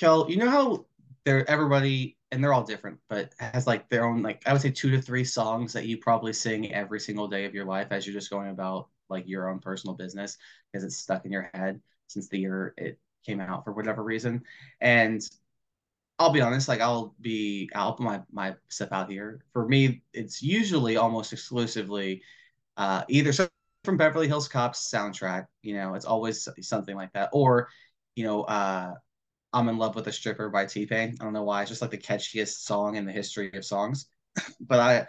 Kel, you know how they're everybody and they're all different, but has like their own like I would say two to three songs that you probably sing every single day of your life as you're just going about like your own personal business because it's stuck in your head since the year it came out for whatever reason. And I'll be honest, like I'll be I'll put my my stuff out here. For me, it's usually almost exclusively uh, either from Beverly Hills Cops soundtrack, you know, it's always something like that, or you know, uh, I'm in love with a stripper by T Pain. I don't know why. It's just like the catchiest song in the history of songs. but I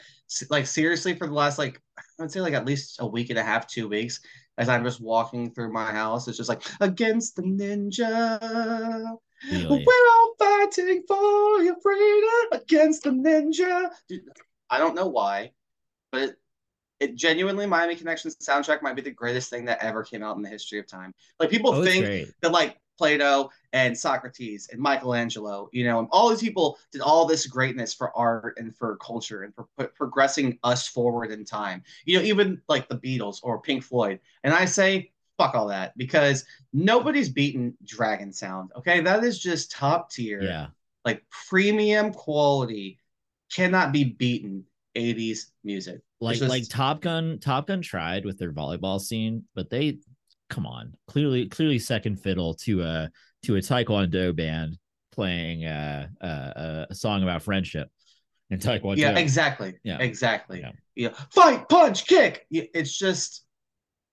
like seriously for the last like I'd say like at least a week and a half, two weeks, as I'm just walking through my house, it's just like against the ninja. Really? We're all fighting for your freedom against the ninja. Dude, I don't know why, but it, it genuinely Miami Connections soundtrack might be the greatest thing that ever came out in the history of time. Like people oh, think that like Plato and Socrates and Michelangelo, you know, and all these people did all this greatness for art and for culture and for progressing us forward in time. You know, even like the Beatles or Pink Floyd. And I say, fuck all that because nobody's beaten Dragon Sound. Okay. That is just top tier. Yeah. Like premium quality cannot be beaten 80s music. Like just... like Top Gun, Top Gun tried with their volleyball scene, but they come on, clearly, clearly second fiddle to a to a taekwondo band playing uh, uh, a song about friendship and taekwondo. Yeah, exactly. Yeah, exactly. Yeah. yeah. Fight, punch, kick. It's just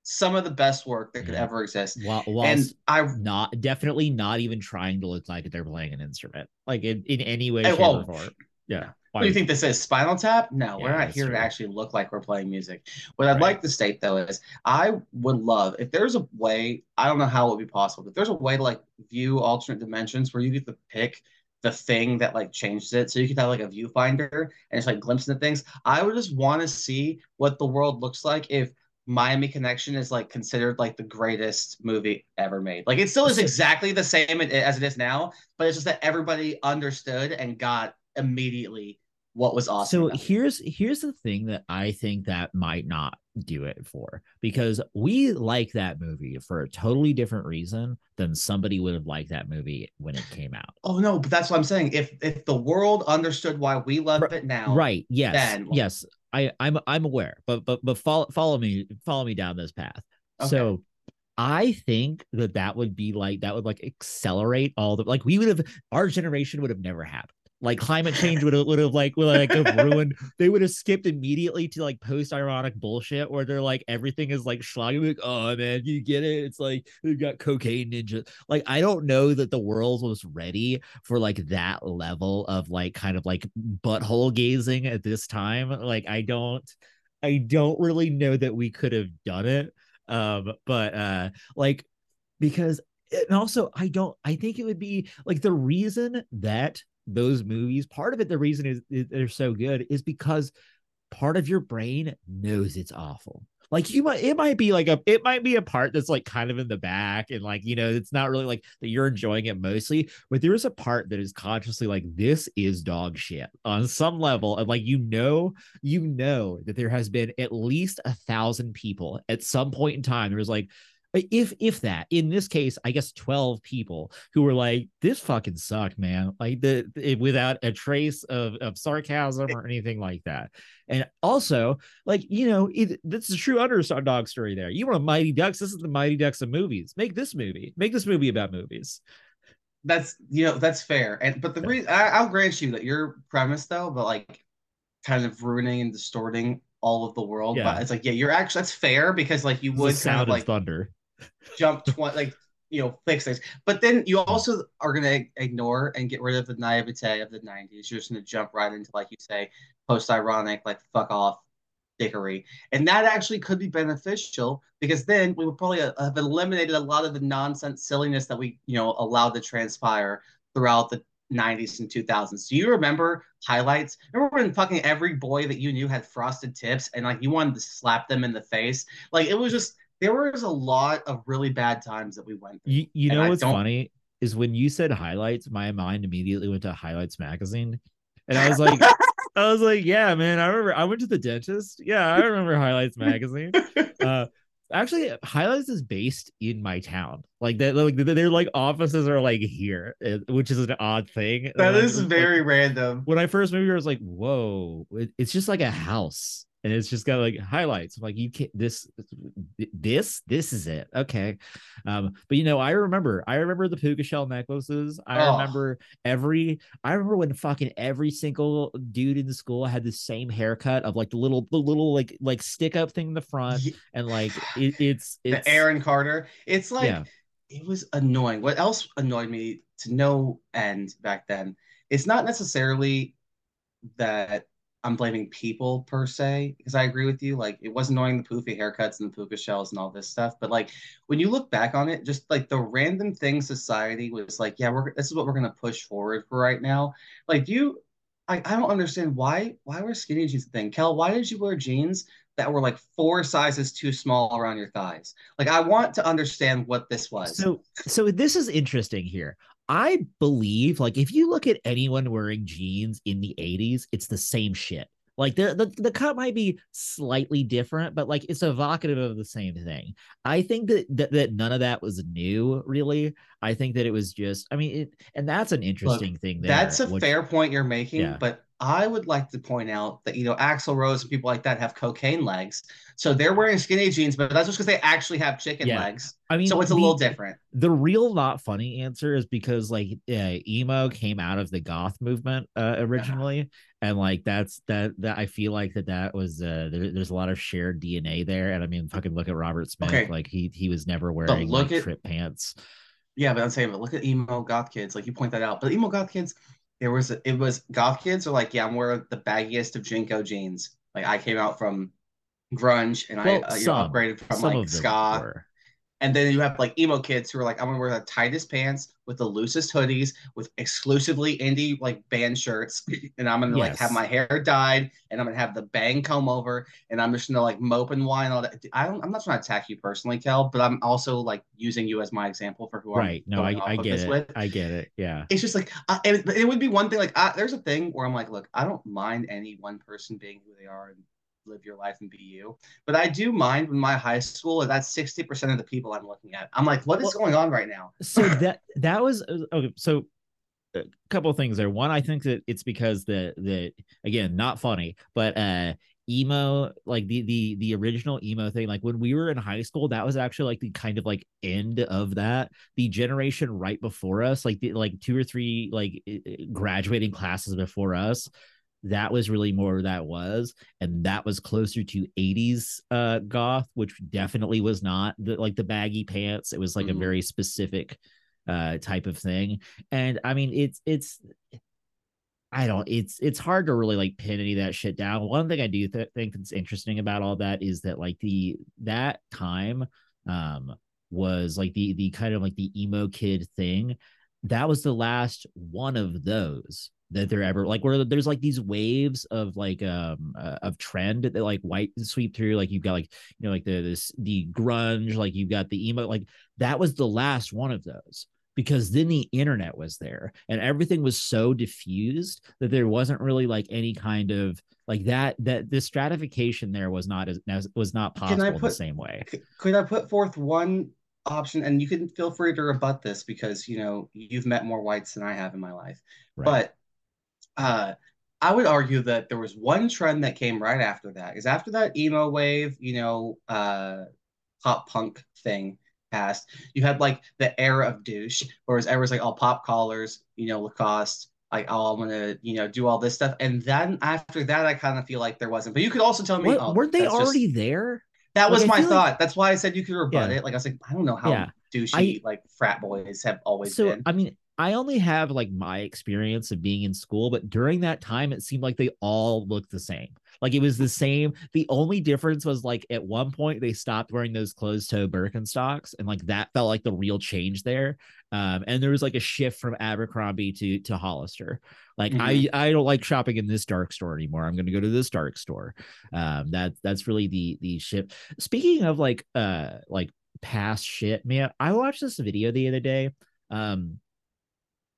some of the best work that could yeah. ever exist. While, and I not definitely not even trying to look like they're playing an instrument, like in, in any way, shape, well, or form. Yeah. What do you think this is? Spinal Tap? No, yeah, we're not here true. to actually look like we're playing music. What I'd right. like to state though is I would love if there's a way, I don't know how it would be possible, but there's a way to like view alternate dimensions where you get to pick the thing that like changes it. So you could have like a viewfinder and it's like glimpse into things. I would just want to see what the world looks like if Miami Connection is like considered like the greatest movie ever made. Like it still is exactly the same as it is now, but it's just that everybody understood and got immediately what was awesome. So here's here's the thing that I think that might not do it for because we like that movie for a totally different reason than somebody would have liked that movie when it came out. Oh no, but that's what I'm saying. If if the world understood why we love it now, right? Yes, then, yes, I I'm I'm aware, but but but follow follow me follow me down this path. Okay. So I think that that would be like that would like accelerate all the like we would have our generation would have never happened like climate change would have would have like would like have ruined. They would have skipped immediately to like post ironic bullshit where they're like everything is like schlocky. Like, oh man, you get it? It's like we've got cocaine ninja. Like I don't know that the world was ready for like that level of like kind of like butthole gazing at this time. Like I don't, I don't really know that we could have done it. Um, but uh, like because and also I don't. I think it would be like the reason that those movies, part of it, the reason is, is they're so good is because part of your brain knows it's awful. Like you might, it might be like a, it might be a part that's like kind of in the back, and like you know, it's not really like that you're enjoying it mostly, but there is a part that is consciously like this is dog shit on some level, and like you know, you know that there has been at least a thousand people at some point in time. There was like if if that in this case i guess 12 people who were like this fucking sucked man. Like the, it, without a trace of, of sarcasm or anything like that. And also like you know it, this is a true underdog story there. You want a mighty ducks? This is the mighty ducks of movies. Make this movie. Make this movie about movies. That's you know that's fair. And but the yeah. reason I, i'll grant you that your premise though but like kind of ruining and distorting all of the world. Yeah. But it's like, yeah, you're actually that's fair because like you would sound kind of like thunder jump 20 like you know fix things but then you also are going to ignore and get rid of the naivete of the 90s you're just going to jump right into like you say post ironic like fuck off dickery and that actually could be beneficial because then we would probably uh, have eliminated a lot of the nonsense silliness that we you know allowed to transpire throughout the 90s and 2000s. Do you remember highlights? Remember when fucking every boy that you knew had frosted tips and like you wanted to slap them in the face? Like it was just there was a lot of really bad times that we went through. You, you know what's funny is when you said highlights, my mind immediately went to highlights magazine. And I was like, I was like, yeah, man, I remember I went to the dentist. Yeah, I remember highlights magazine. Uh, Actually, Highlights is based in my town. Like that, like their like offices are like here, eh, which is an odd thing. That like, is very like, random. When I first moved here, I was like, "Whoa, it's just like a house." And it's just got like highlights. I'm like you can't this this this is it. Okay. Um, but you know, I remember I remember the puka shell necklaces. I oh. remember every I remember when fucking every single dude in the school had the same haircut of like the little the little like like stick up thing in the front and like it, it's it's the Aaron Carter. It's like yeah. it was annoying. What else annoyed me to no end back then? It's not necessarily that I'm blaming people per se because I agree with you. Like it was annoying the poofy haircuts and the puka shells and all this stuff. But like when you look back on it, just like the random thing society was like, yeah, we're this is what we're gonna push forward for right now. Like you I, I don't understand why why were skinny jeans a thing. Kel, why did you wear jeans that were like four sizes too small around your thighs? Like I want to understand what this was. So so this is interesting here. I believe, like, if you look at anyone wearing jeans in the 80s, it's the same shit. Like the, the the cut might be slightly different, but like it's evocative of the same thing. I think that that, that none of that was new, really. I think that it was just, I mean, it, and that's an interesting Look, thing. There, that's a which, fair point you're making, yeah. but I would like to point out that you know Axl Rose and people like that have cocaine legs, so they're wearing skinny jeans, but that's just because they actually have chicken yeah. legs. I mean, so it's a little different. The real not funny answer is because like uh, emo came out of the goth movement uh, originally, yeah. and like that's that that I feel like that that was uh, there, there's a lot of shared DNA there, and I mean, fucking look at Robert Smith, okay. like he he was never wearing like at, trip pants. Yeah, but I'm saying, but look at emo goth kids, like you point that out, but emo goth kids there was it was goth kids are like yeah i'm wearing the baggiest of JNCO jeans like i came out from grunge and well, i uh, you know, upgraded from like ska were. And then you have like emo kids who are like, I'm gonna wear the tightest pants with the loosest hoodies with exclusively indie like band shirts, and I'm gonna yes. like have my hair dyed, and I'm gonna have the bang comb over, and I'm just gonna like mope and whine all that. I don't, I'm not trying to attack you personally, Kel, but I'm also like using you as my example for who right. I'm right. No, I, I get it. With. I get it. Yeah. It's just like, uh, it, it would be one thing. Like, uh, there's a thing where I'm like, look, I don't mind any one person being who they are and live your life and be you. But I do mind when my high school that's 60% of the people I'm looking at. I'm like, what is well, going on right now? so that that was uh, okay. So a couple of things there. One, I think that it's because the the again, not funny, but uh emo like the the the original emo thing like when we were in high school that was actually like the kind of like end of that the generation right before us like the like two or three like graduating classes before us that was really more that was and that was closer to 80s uh goth which definitely was not the like the baggy pants it was like mm-hmm. a very specific uh type of thing and i mean it's it's I don't. It's it's hard to really like pin any of that shit down. One thing I do th- think that's interesting about all that is that like the that time um was like the the kind of like the emo kid thing. That was the last one of those that they're ever like where there's like these waves of like um uh, of trend that like white sweep through like you've got like you know like the this the grunge like you've got the emo like that was the last one of those because then the internet was there and everything was so diffused that there wasn't really like any kind of like that that the stratification there was not as was not possible put, the same way. could i put forth one option? And you can feel free to rebut this because you know you've met more whites than i have in my life. Right. but uh, I would argue that there was one trend that came right after that. Is after that emo wave, you know, uh, pop punk thing passed, you had like the era of douche, whereas everyone's like all pop collars, you know, Lacoste, like oh I'm gonna you know do all this stuff, and then after that I kind of feel like there wasn't. But you could also tell me, what, oh, weren't they already just... there? That was my thought. Like... That's why I said you could rebut yeah. it. Like I was like, I don't know how yeah. douchey I... like frat boys have always been. so, been. I mean, I only have like my experience of being in school, but during that time, it seemed like they all looked the same. Like it was the same. The only difference was like at one point they stopped wearing those closed toe Birkenstocks, and like that felt like the real change there. Um, and there was like a shift from Abercrombie to to Hollister. Like mm-hmm. I I don't like shopping in this dark store anymore. I'm going to go to this dark store. Um, that that's really the the shift. Speaking of like uh like past shit, man, I watched this video the other day. Um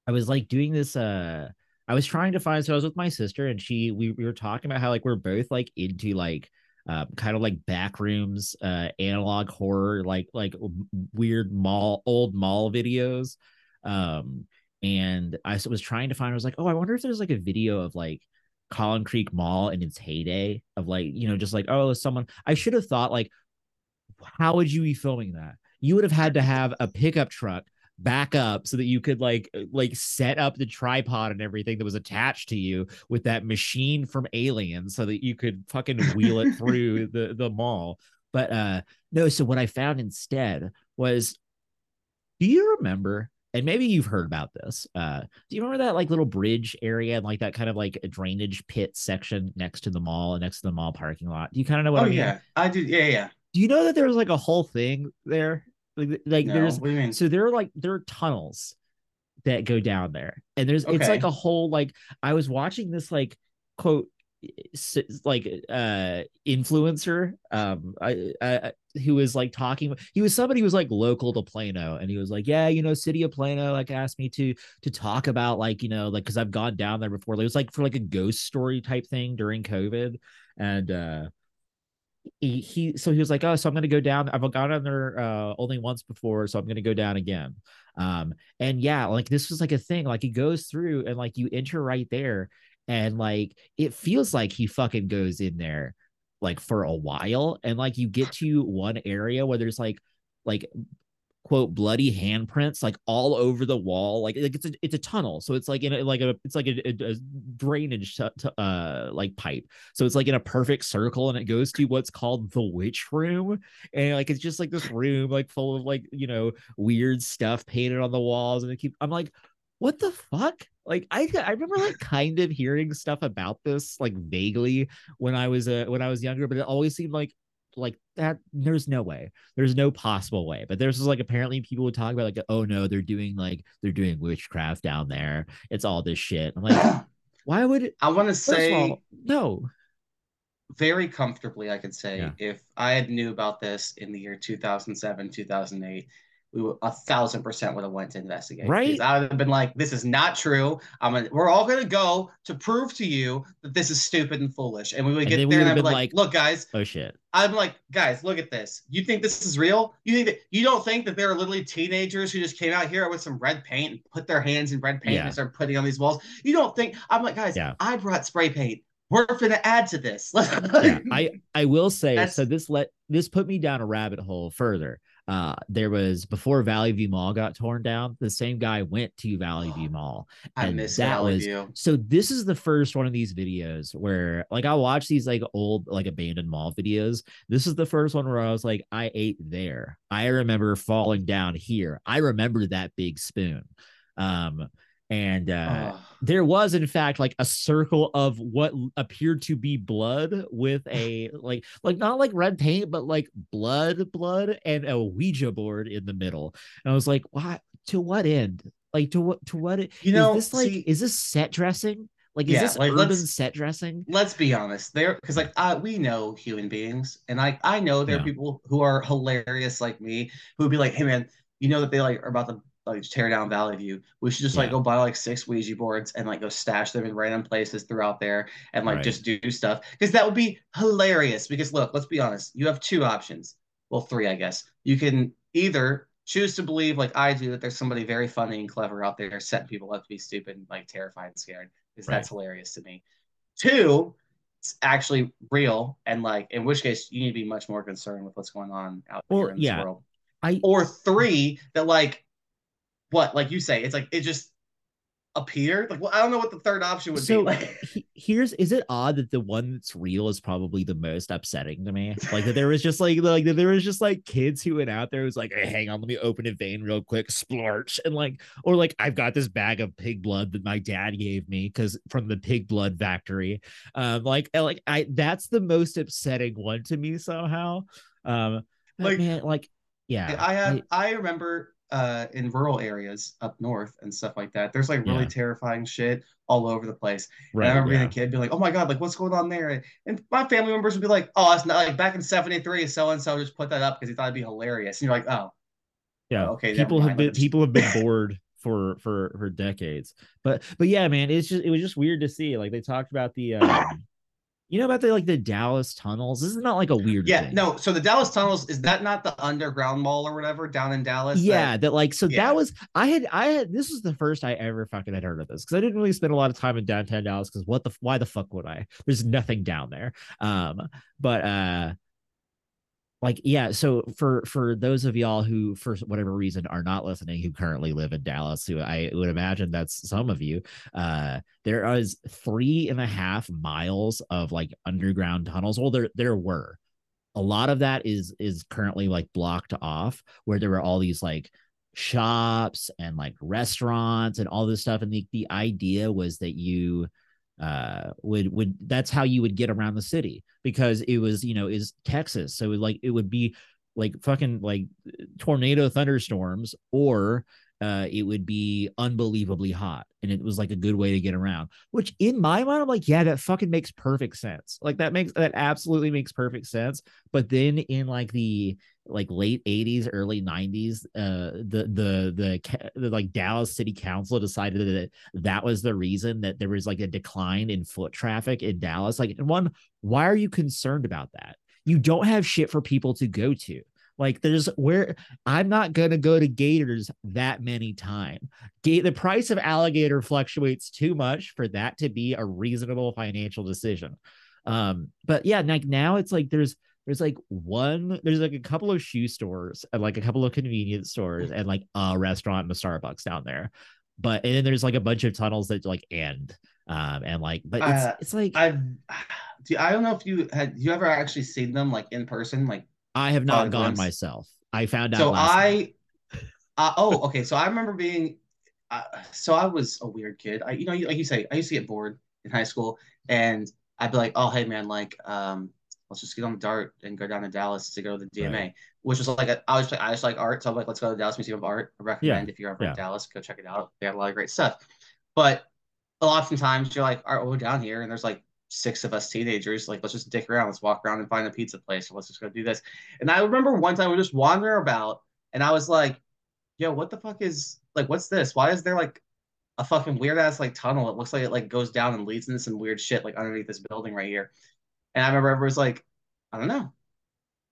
I was like doing this uh I was trying to find so I was with my sister and she we, we were talking about how like we're both like into like um, kind of like backrooms, uh, analog horror, like like weird mall, old mall videos. Um, and I was trying to find. I was like, oh, I wonder if there's like a video of like Collin Creek Mall in its heyday of like you know just like oh someone. I should have thought like, how would you be filming that? You would have had to have a pickup truck back up so that you could like uh, like set up the tripod and everything that was attached to you with that machine from Alien so that you could fucking wheel it through the the mall. But uh no, so what I found instead was do you remember and maybe you've heard about this. Uh, do you remember that like little bridge area and like that kind of like a drainage pit section next to the mall and next to the mall parking lot? Do you kind of know what oh, I mean? yeah, I do. Yeah, yeah. Do you know that there was like a whole thing there like, like no, there's so there are like there are tunnels that go down there, and there's okay. it's like a whole like I was watching this like quote like uh influencer um I, I who was like talking he was somebody who was like local to Plano and he was like yeah you know city of Plano like asked me to to talk about like you know like because I've gone down there before it was like for like a ghost story type thing during COVID and uh he, he so he was like, oh, so I'm gonna go down. I've gone on there uh, only once before, so I'm gonna go down again. Um, and yeah, like this was like a thing. Like he goes through and like you enter right there, and like it feels like he fucking goes in there like for a while, and like you get to one area where there's like like quote bloody handprints like all over the wall like, like it's a it's a tunnel so it's like in a, like a it's like a, a, a drainage t- t- uh like pipe. So it's like in a perfect circle and it goes to what's called the witch room and like it's just like this room like full of like you know weird stuff painted on the walls and it keep i'm like what the fuck? Like I I remember like kind of hearing stuff about this like vaguely when I was uh, when I was younger, but it always seemed like like that there's no way. There's no possible way. But there's like apparently people would talk about like oh no they're doing like they're doing witchcraft down there. It's all this shit. I'm like why would it i want to say all, no. very comfortably i could say yeah. if i had knew about this in the year 2007 2008 we would, a thousand percent would have went to investigate. Right. I would have been like, this is not true. I'm gonna, we're all gonna go to prove to you that this is stupid and foolish. And we would get and there and I'd be like, like, look, guys. Oh shit. I'm like, guys, look at this. You think this is real? You think that you don't think that there are literally teenagers who just came out here with some red paint and put their hands in red paint yeah. and start putting on these walls? You don't think I'm like, guys, yeah. I brought spray paint we're going to add to this. yeah, I I will say so. This let this put me down a rabbit hole further uh, there was before Valley View Mall got torn down, the same guy went to Valley View Mall. I miss that Valley was View. so this is the first one of these videos where like I watch these like old like abandoned mall videos. This is the first one where I was like, I ate there. I remember falling down here. I remember that big spoon. Um, and uh, oh. there was in fact like a circle of what appeared to be blood with a like like not like red paint but like blood blood and a ouija board in the middle and i was like why to what end like to what to what you know this like see, is this set dressing like is yeah, this like, urban set dressing let's be honest there because like uh, we know human beings and i i know there yeah. are people who are hilarious like me who would be like hey man you know that they like are about to like tear down Valley View. We should just yeah. like go buy like six Ouija boards and like go stash them in random places throughout there and like right. just do stuff because that would be hilarious. Because look, let's be honest, you have two options. Well, three, I guess. You can either choose to believe, like I do, that there's somebody very funny and clever out there setting people up to be stupid and like terrified and scared because right. that's hilarious to me. Two, it's actually real and like in which case you need to be much more concerned with what's going on out there in yeah. this world. I, or three that like what like you say it's like it just appeared? Like well i don't know what the third option would so, be like here's is it odd that the one that's real is probably the most upsetting to me? Like that there was just like like that there was just like kids who went out there was like hey, hang on let me open a vein real quick splorch and like or like i've got this bag of pig blood that my dad gave me because from the pig blood factory. Um like like i that's the most upsetting one to me somehow. Um like man, like yeah i have I, I remember uh, in rural areas up north and stuff like that. There's like really yeah. terrifying shit all over the place. Right, and I remember yeah. being a kid, being like, "Oh my god, like what's going on there?" And my family members would be like, "Oh, it's not like back in '73, so and so just put that up because he thought it'd be hilarious." And you're like, "Oh, yeah, oh, okay." People have been people have been bored for for for decades, but but yeah, man, it's just it was just weird to see. Like they talked about the. Um, You know about the like the Dallas tunnels? This is not like a weird yeah, thing. no. So the Dallas tunnels is that not the underground mall or whatever down in Dallas? Yeah, that, that like so Yeah. that was I had I had this was the first I ever fucking had heard of this because I didn't really spend a lot of time in downtown Dallas because what the why the fuck would I? There's nothing down there. Um, but uh like yeah so for for those of y'all who for whatever reason are not listening who currently live in dallas who i would imagine that's some of you uh there is three and a half miles of like underground tunnels. Well there there were. A lot of that is is currently like blocked off where there were all these like shops and like restaurants and all this stuff and the, the idea was that you uh would would that's how you would get around the city because it was you know is texas. So like it would be like fucking like tornado thunderstorms or uh it would be unbelievably hot and it was like a good way to get around which in my mind i'm like yeah that fucking makes perfect sense. Like that makes that absolutely makes perfect sense. But then in like the like late 80s early 90s uh the the the, the like dallas city council decided that that was the reason that there was like a decline in foot traffic in dallas. Like one why are you concerned about that? You don't have shit for people to go to. Like there's where i'm not to go to gators that many times Ga- the price of alligator fluctuates too much for that to be a reasonable financial decision. Um but yeah like now it's like there's there's like one there's like a couple of shoe stores and like a couple of convenience stores and like a restaurant and a starbucks down there but and then there's like a bunch of tunnels that like end um and like but it's Uh, it's like i've do. I don't know if you had you ever actually seen them like in person, like i have not gone glimpse. myself i found out so. I, uh, oh, okay. So I remember being, uh, so I was a weird kid. I, you know, like you say, I used to get bored in high school, and I'd be like, oh, hey man, like, um, let's just get on the dart and go down to Dallas to go to the DMA, Right. which was like, a, I was like, I just like art, so I'm like, let's go to the Dallas Museum of Art. I recommend if you're ever Yeah. in Dallas, go check it out. They have a lot of great stuff, but a lot of times you're like, all right, well, we're down here, and there's like six of us teenagers. Like, let's just dick around. Let's walk around and find a pizza place. Or let's just go do this. And I remember one time we were just wandering about, and I was like, yo, what the fuck is like, what's this? Why is there like a fucking weird ass like tunnel? It looks like it like goes down and leads into some weird shit like underneath this building right here. And I remember everyone was like, I don't know.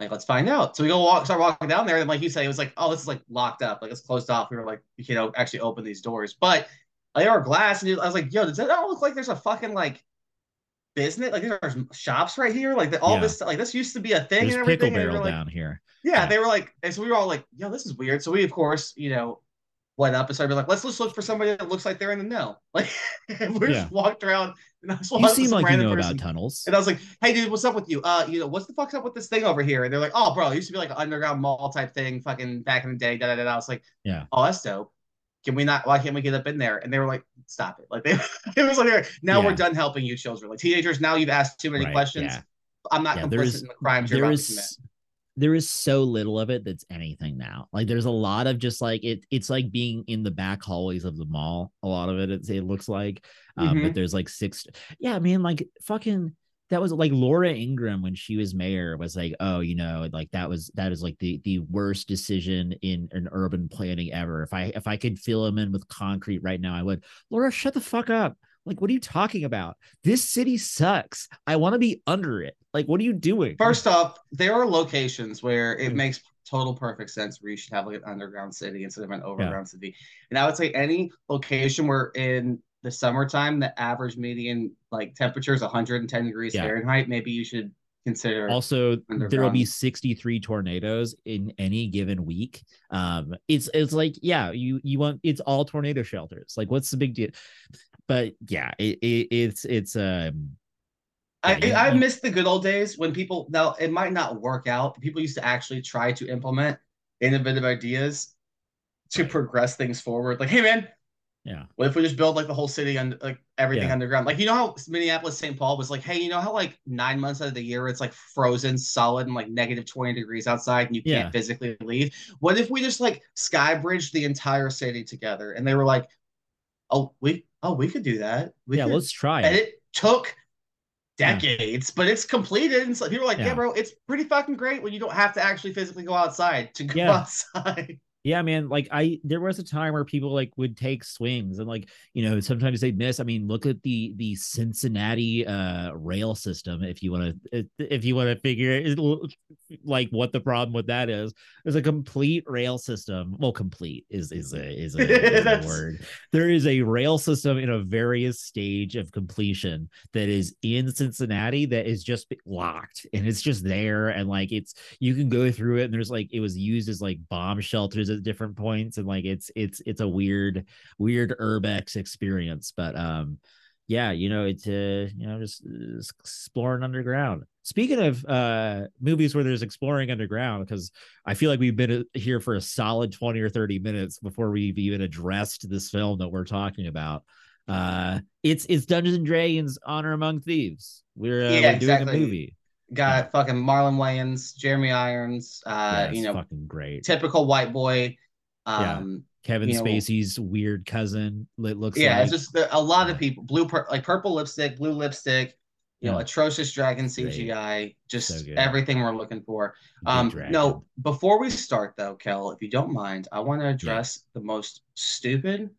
Like, let's find out. So we go walk, start walking down there, and like you said, it was like, oh, this is like locked up, like it's closed off. We were like, you know, actually open these doors, but they are glass, and I was like, yo, does that not look like there's a fucking like business? Like there's shops right here, like the, all Yeah. this, like this used to be a thing there's and pickle everything. we barrel like, down here yeah, Yeah. they were like, and so we were all like, yo, this is weird. So we, of course, you know, went up and started like, let's just look for somebody that looks like they're in the know. Like, we Yeah. just walked around, and I was you seem like you know person, about tunnels and I was like, hey, dude, what's up with you? Uh, you know, what's the fuck's up with this thing over here? And they're like, oh, bro, it used to be like an underground mall type thing, fucking back in the day. Da da da. da. I was like, Yeah. oh, that's dope. Can we not? Why can't we get up in there? And they were like, stop it. Like they, it was like, now Yeah. we're done helping you, children. Like teenagers, now you've asked too many Right, questions. yeah. I'm not Yeah, complicit in the crimes you're about to commit. There is so little of it that's anything now. Like there's a lot of just like it. It's like being in the back hallways of the mall. A lot of it, it's, it looks like. Um, Mhm. But there's like six. Yeah, I mean, like fucking. That was like Laura Ingram when she was mayor was like, oh, you know, like that was that is like the the worst decision in an urban planning ever. If I if I could fill them in with concrete right now, I would. Laura, shut the fuck up. Like, what are you talking about? This city sucks. I want to be under it. Like, what are you doing? First off, there are locations where it Mm. makes total perfect sense where you should have like an underground city instead of an overground city. And I would say any location where in the summertime the average median like temperature is 110 degrees Yeah. Fahrenheit, maybe you should consider also there will be 63 tornadoes in any given week. Um it's it's like yeah you you want it's all tornado shelters. Like what's the big deal? But yeah it, it it's it's um I, I you- miss the good old days when people now it might not work out. People used to actually try to implement innovative ideas to progress things forward. Like, hey man, yeah what if we just build like the whole city and like everything Yeah. underground? Like, you know how Minneapolis, St. Paul was like, hey, you know how like nine months out of the year it's like frozen solid and like negative 20 degrees outside and you can't Yeah. physically leave? What if we just like sky bridged the entire city together? And they were like, oh, we oh, we could do that. We yeah could let's try and it it took decades, but it's completed. And so people are like, yeah. Yeah. bro, it's pretty fucking great when you don't have to actually physically go outside to go Yeah. outside. Yeah, man. Like I, there was a time where people like would take swings and like you know sometimes they miss. I mean, look at the the Cincinnati uh rail system. If you want to, if you want to figure it, like what the problem with that is, there's a complete rail system. Well, complete is is a is a, is a word. There is a rail system in a various stage of completion that is in Cincinnati that is just locked and it's just there and like it's you can go through it and there's like it was used as like bomb shelters different points and like it's it's it's a weird weird urbex experience but um yeah you know it's uh you know just, just exploring underground. Speaking of uh movies where there's exploring underground because i feel like we've been uh, here for a solid 20 or 30 minutes before we've even addressed this film that we're talking about. Uh it's it's dungeons and dragons honor among thieves. We're, uh, yeah, we're doing exactly. a movie got yeah. fucking Marlon Wayans, Jeremy Irons, uh, yeah, you know, fucking great, typical white boy. Um, yeah. Kevin Spacey's know, weird cousin. It looks yeah, like. it's just the, a lot of people blue, pur- like purple lipstick, blue lipstick. You know, atrocious dragon CGI, great. just so everything we're looking for. Um, no, before we start though, Kel, if you don't mind, I want to address the most stupid,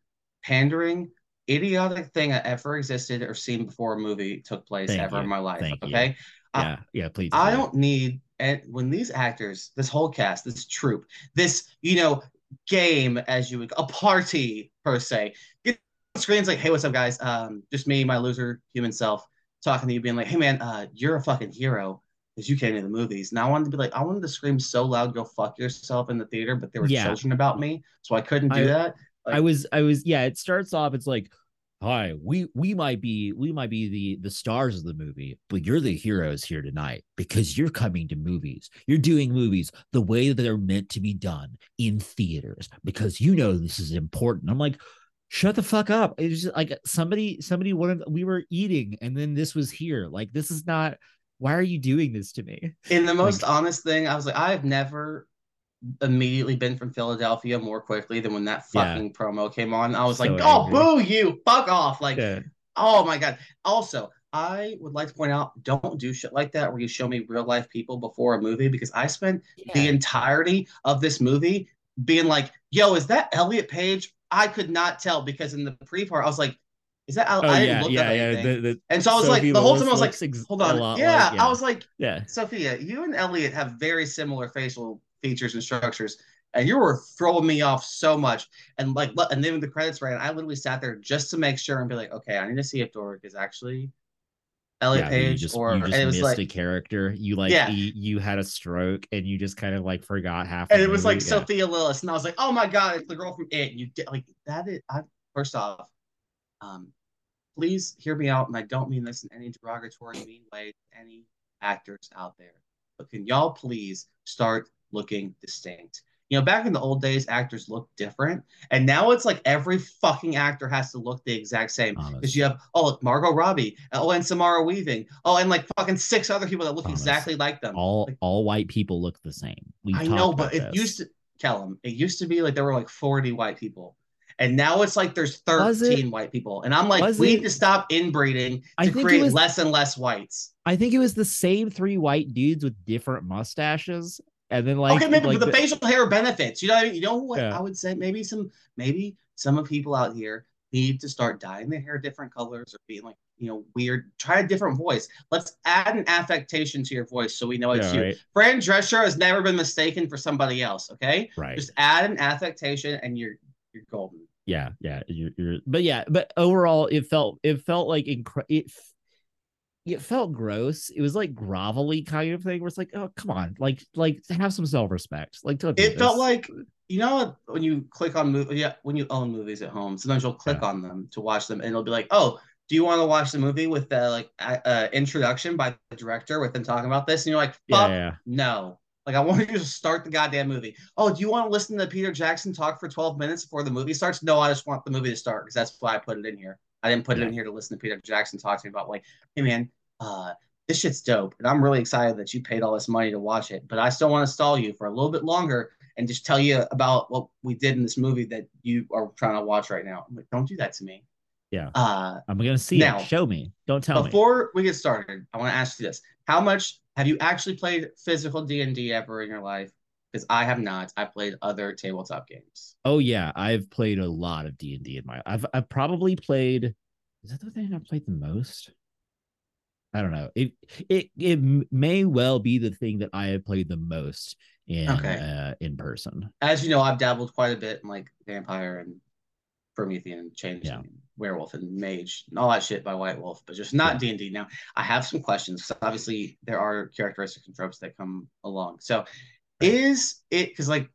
pandering, idiotic thing that ever existed or seen before a movie took place Thank ever you. in my life. Thank okay. Yeah, yeah, please. I don't need and when these actors, this whole cast, this troupe, this you know game as you would a party per se, get screens like, hey, what's up, guys? Um, just me, my loser human self, talking to you, being like, hey, man, uh, you're a fucking hero because you came to the movies. Now I wanted to be like, I wanted to scream so loud, go fuck yourself in the theater, but there were yeah. children about me, so I couldn't do I, that. Like, I was, I was, yeah. It starts off, it's like, hi we we might be we might be the the stars of the movie but you're the heroes here tonight because you're coming to movies. You're doing movies the way that they're meant to be done in theaters because you know this is important. I'm like shut the fuck up. It's just like somebody somebody wanted we were eating and then this was here. Like this is not why are you doing this to me? In the most like, honest thing i was like i've never immediately been from Philadelphia more quickly than when that fucking yeah. promo came on. I was so like, oh, boo you, fuck off. Like, yeah. oh my God. Also, I would like to point out don't do shit like that where you show me real life people before a movie because I spent yeah. the entirety of this movie being like, yo, is that Elliot Page? I could not tell because in the pre part, I was like, is that oh, I didn't yeah, look yeah, up yeah. The, the and so I was Sophie like, the whole time I was like, hold on. Yeah, like, yeah, I was like, yeah, Sophia, you and Elliot have very similar facial features and structures. And you were throwing me off so much. And like, and then when the credits ran, I literally sat there just to make sure and be like, okay, I need to see if Doric is actually Ellie yeah, Page just, or you just it was like a character. You like yeah. you, you, had a stroke and you just kind of like forgot half. And it was like yeah. Sophia Lillis, and I was like, oh my god, it's the girl from It. And you did like that. Is I first off, um, please hear me out, and I don't mean this in any derogatory mean way to any actors out there, but can y'all please start looking distinct. You know, back in the old days, actors looked different, and now it's like every fucking actor has to look the exact same. Because you have oh look, Margot Robbie, oh and Samara Weaving, oh and like fucking six other people that look exactly like them. All like, all white people look the same. We I know, but it used to Kelham. It used to be like there were like forty white people. And now it's like there's 13 white people. And I'm like, was we it? need to stop inbreeding to create was, less and less whites. I think it was the same three white dudes with different mustaches and then like okay, maybe like the, the, facial hair benefits. You know, I mean? you know what yeah. I would say? Maybe some, maybe some of people out here need to start dyeing their hair different colors or being like, you know, weird. Try a different voice. Let's add an affectation to your voice so we know it's yeah, you. Right. Fran Drescher has never been mistaken for somebody else. Okay, right. Just add an affectation and you're you're golden. Yeah, yeah, you're, you're but yeah, but overall, it felt it felt like incre- it it felt gross. It was like grovelly kind of thing where it's like, oh come on, like like have some self respect. Like it this. felt like you know when you click on movie, yeah, when you own movies at home, sometimes you'll click yeah. on them to watch them, and it'll be like, oh, do you want to watch the movie with the like uh, introduction by the director with them talking about this? And you're like, fuck, yeah, yeah. no. Like I want you to start the goddamn movie. Oh, do you want to listen to Peter Jackson talk for 12 minutes before the movie starts? No, I just want the movie to start because that's why I put it in here. I didn't put it in here to listen to Peter Jackson talk to me about like, hey man, uh, this shit's dope. And I'm really excited that you paid all this money to watch it. But I still want to stall you for a little bit longer and just tell you about what we did in this movie that you are trying to watch right now. Like, don't do that to me. Yeah. Uh, I'm gonna see now, it. Show me. Don't tell before me. Before we get started, I want to ask you this: How much have you actually played physical D and D ever in your life? Because I have not. I played other tabletop games. Oh yeah, I've played a lot of D and D in my. I've I've probably played. Is that the thing I've played the most? I don't know. It it it may well be the thing that I have played the most in okay. uh, in person. As you know, I've dabbled quite a bit in like vampire and Promethean, change, yeah. werewolf, and mage, and all that shit by White Wolf, but just not D and D. Now, I have some questions. So obviously, there are characteristics and tropes that come along. So, is it because like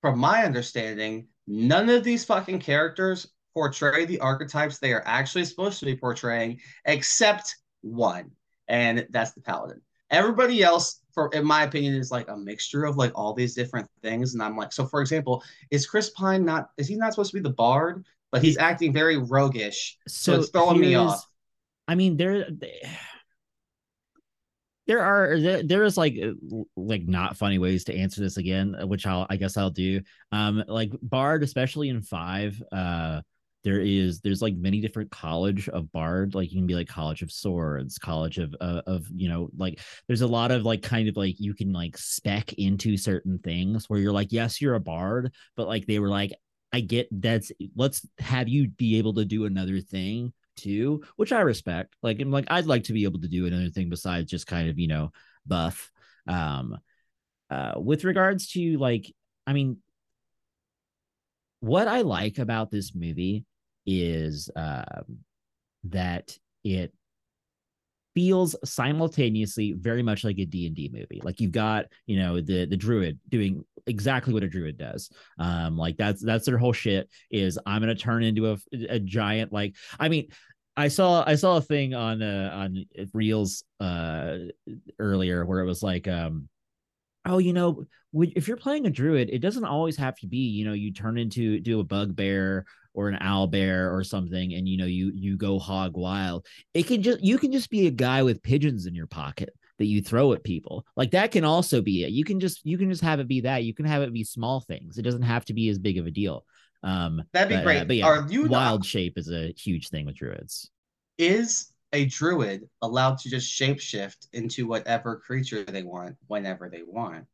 from my understanding, none of these fucking characters portray the archetypes they are actually supposed to be portraying, except one, and that's the paladin. Everybody else, for in my opinion, is like a mixture of like all these different things. And I'm like, so for example, is Chris Pine not is he not supposed to be the bard? But he's acting very roguish. So, so it's throwing me off. I mean, there there are there, there is like like not funny ways to answer this again, which I'll I guess I'll do. Um like Bard, especially in five, uh there is there's like many different college of bard like you can be like college of swords college of uh, of you know like there's a lot of like kind of like you can like spec into certain things where you're like yes you're a bard but like they were like i get that's let's have you be able to do another thing too which i respect like i'm like i'd like to be able to do another thing besides just kind of you know buff um uh with regards to like i mean what I like about this movie is um, that it feels simultaneously very much like a D&D movie. Like you've got, you know, the the druid doing exactly what a druid does. Um like that's that's their whole shit is I'm going to turn into a, a giant like I mean I saw I saw a thing on uh on Reels uh earlier where it was like um oh, you know, if you're playing a druid, it doesn't always have to be, you know, you turn into do a bugbear or an owl bear or something, and you know, you you go hog wild. It can just you can just be a guy with pigeons in your pocket that you throw at people. Like that can also be it. You can just you can just have it be that. You can have it be small things. It doesn't have to be as big of a deal. Um, That'd be but, great. Uh, but yeah, Are you wild not... shape is a huge thing with druids. Is a druid allowed to just shapeshift into whatever creature they want whenever they want.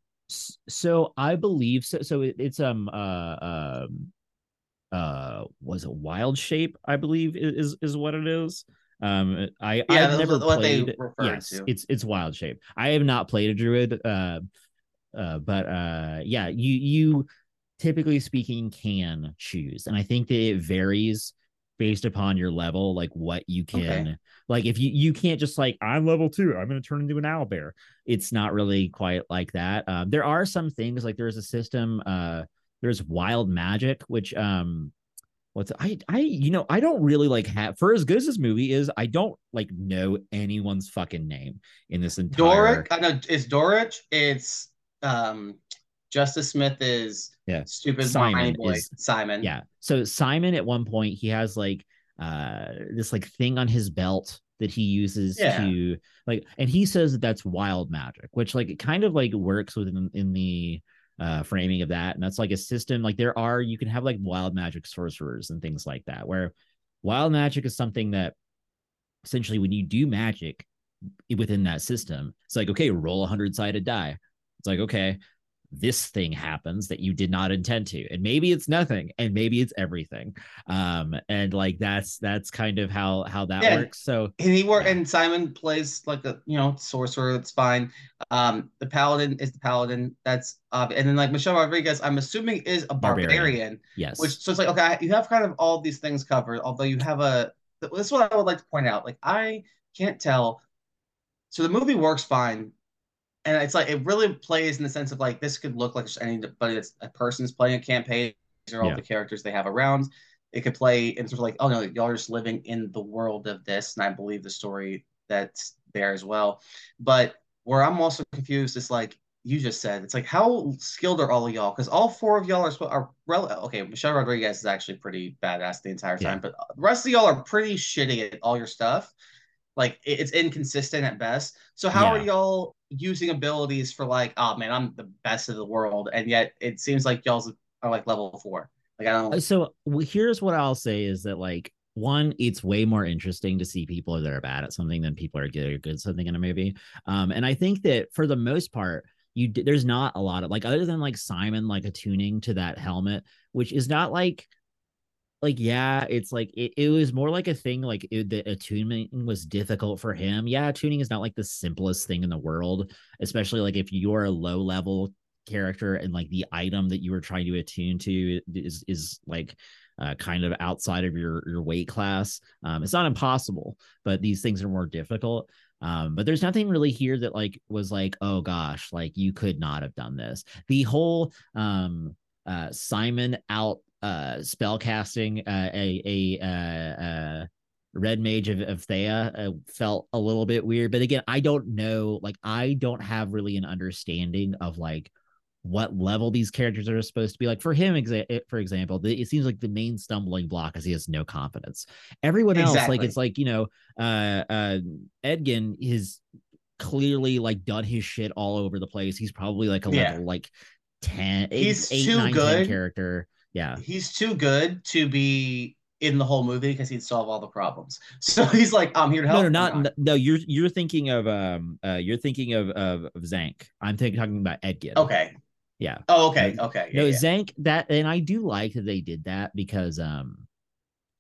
So I believe so. So it, it's um uh um uh was it wild shape? I believe is is what it is. Um, I yeah, I've never played. yes, to. it's it's wild shape. I have not played a druid. Uh, uh, but uh, yeah, you you typically speaking can choose, and I think that it varies based upon your level, like what you can. Okay. Like if you you can't just like I'm level two, I'm going to turn into an owl bear. It's not really quite like that. Um, there are some things like there's a system. Uh, there's wild magic, which um, what's I I you know I don't really like have for as good as this movie is. I don't like know anyone's fucking name in this entire. Doric, I know it's Doric. It's um Justice Smith is yeah. stupid Simon. Is, Simon. Yeah. So Simon at one point he has like uh this like thing on his belt that he uses yeah. to like and he says that that's wild magic, which like it kind of like works within in the uh framing of that. And that's like a system like there are you can have like wild magic sorcerers and things like that where wild magic is something that essentially when you do magic within that system, it's like okay, roll a hundred sided die. It's like okay, this thing happens that you did not intend to and maybe it's nothing and maybe it's everything. Um and like that's that's kind of how how that yeah, works. So and he work yeah. and simon plays like a you know sorcerer that's fine. Um the paladin is the paladin that's uh and then like michelle rodriguez i'm assuming is a barbarian, barbarian yes. which so it's like okay you have kind of all these things covered although you have a this is what i would like to point out like i can't tell. So the movie works fine and it's like it really plays in the sense of like this could look like just anybody that's a person's playing a campaign. These are all yeah. the characters they have around. It could play in sort of like, oh no, y'all are just living in the world of this, and I believe the story that's there as well. But where I'm also confused is like you just said, it's like how skilled are all of y'all? Because all four of y'all are are rel- okay. Michelle Rodriguez is actually pretty badass the entire time, yeah. but the rest of y'all are pretty shitty at all your stuff. Like it's inconsistent at best. So how yeah. are y'all using abilities for like, oh man, I'm the best of the world, and yet it seems like y'all are like level four. Like I don't. So here's what I'll say is that like one, it's way more interesting to see people that are bad at something than people are good, good at something in a movie. Um, and I think that for the most part, you there's not a lot of like other than like Simon like attuning to that helmet, which is not like like yeah it's like it, it was more like a thing like it, the attunement was difficult for him yeah tuning is not like the simplest thing in the world especially like if you're a low level character and like the item that you were trying to attune to is is like uh, kind of outside of your your weight class um it's not impossible but these things are more difficult um, but there's nothing really here that like was like, oh gosh, like you could not have done this. The whole um uh Simon out uh spell casting uh, a a uh, uh red mage of, of Thay uh, felt a little bit weird. But again, I don't know, like I don't have really an understanding of like what level these characters are supposed to be like for him exa- for example the, it seems like the main stumbling block is he has no confidence everyone else exactly. like it's like you know uh uh edgin is clearly like done his shit all over the place he's probably like a yeah. level like 10 he's eight, too 9, good character yeah he's too good to be in the whole movie because he'd solve all the problems. So he's like, I'm here to help. No, no, not no. You're you're thinking of um uh you're thinking of of, of Zank. I'm thinking talking about Edgin. Okay. Yeah. Oh, okay. Okay. Yeah, no, yeah. Zank that, and I do like that they did that because um,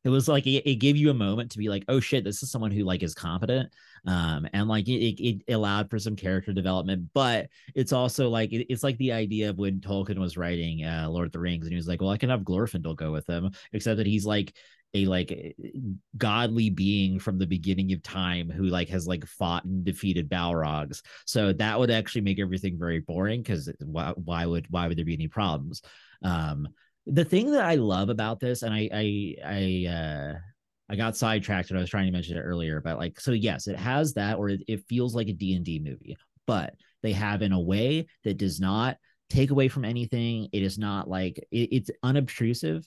it was like it, it, gave you a moment to be like, oh shit, this is someone who like is confident, um, and like it, it allowed for some character development. But it's also like it, it's like the idea of when Tolkien was writing uh, Lord of the Rings, and he was like, well, I can have Glorfindel go with him, except that he's like a like godly being from the beginning of time who like has like fought and defeated Balrogs. So that would actually make everything very boring because why, why would why would there be any problems? Um, the thing that I love about this, and I I I uh I got sidetracked and I was trying to mention it earlier, but like so yes, it has that or it, it feels like a D&D movie, but they have in a way that does not take away from anything. It is not like it, it's unobtrusive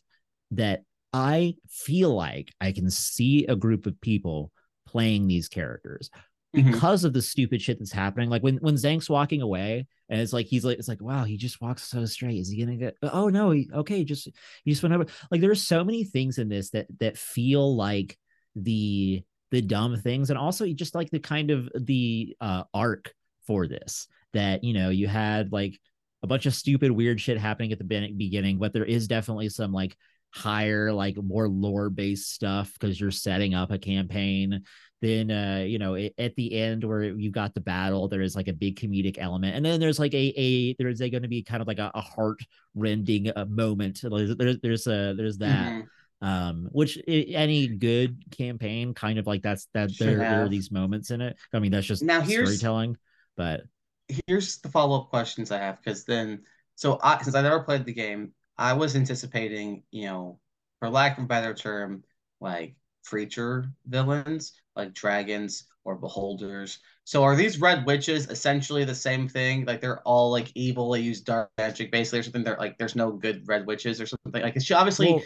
that I feel like I can see a group of people playing these characters. Because mm-hmm. of the stupid shit that's happening. Like when when Zank's walking away, and it's like he's like it's like wow, he just walks so straight. Is he gonna get? Oh no, he, okay, just he just went over. Like there are so many things in this that that feel like the the dumb things, and also just like the kind of the uh, arc for this that you know you had like a bunch of stupid weird shit happening at the beginning, but there is definitely some like higher like more lore based stuff because you're setting up a campaign then uh you know it, at the end where you got the battle there is like a big comedic element. And then there's like a a there's a going to be kind of like a, a heart rending uh, moment. There's there's a there's that. Mm-hmm. um which any good campaign kind of like that's that there, there, are these moments in it. I mean that's just now here's storytelling but here's the follow-up questions i have because then so I, since i never played the game I was anticipating, you know, for lack of a better term, like creature villains, like dragons or beholders. So are these red witches essentially the same thing? Like they're all like evil, they use dark magic basically or something. They're like there's no good red witches or something. Like she obviously well,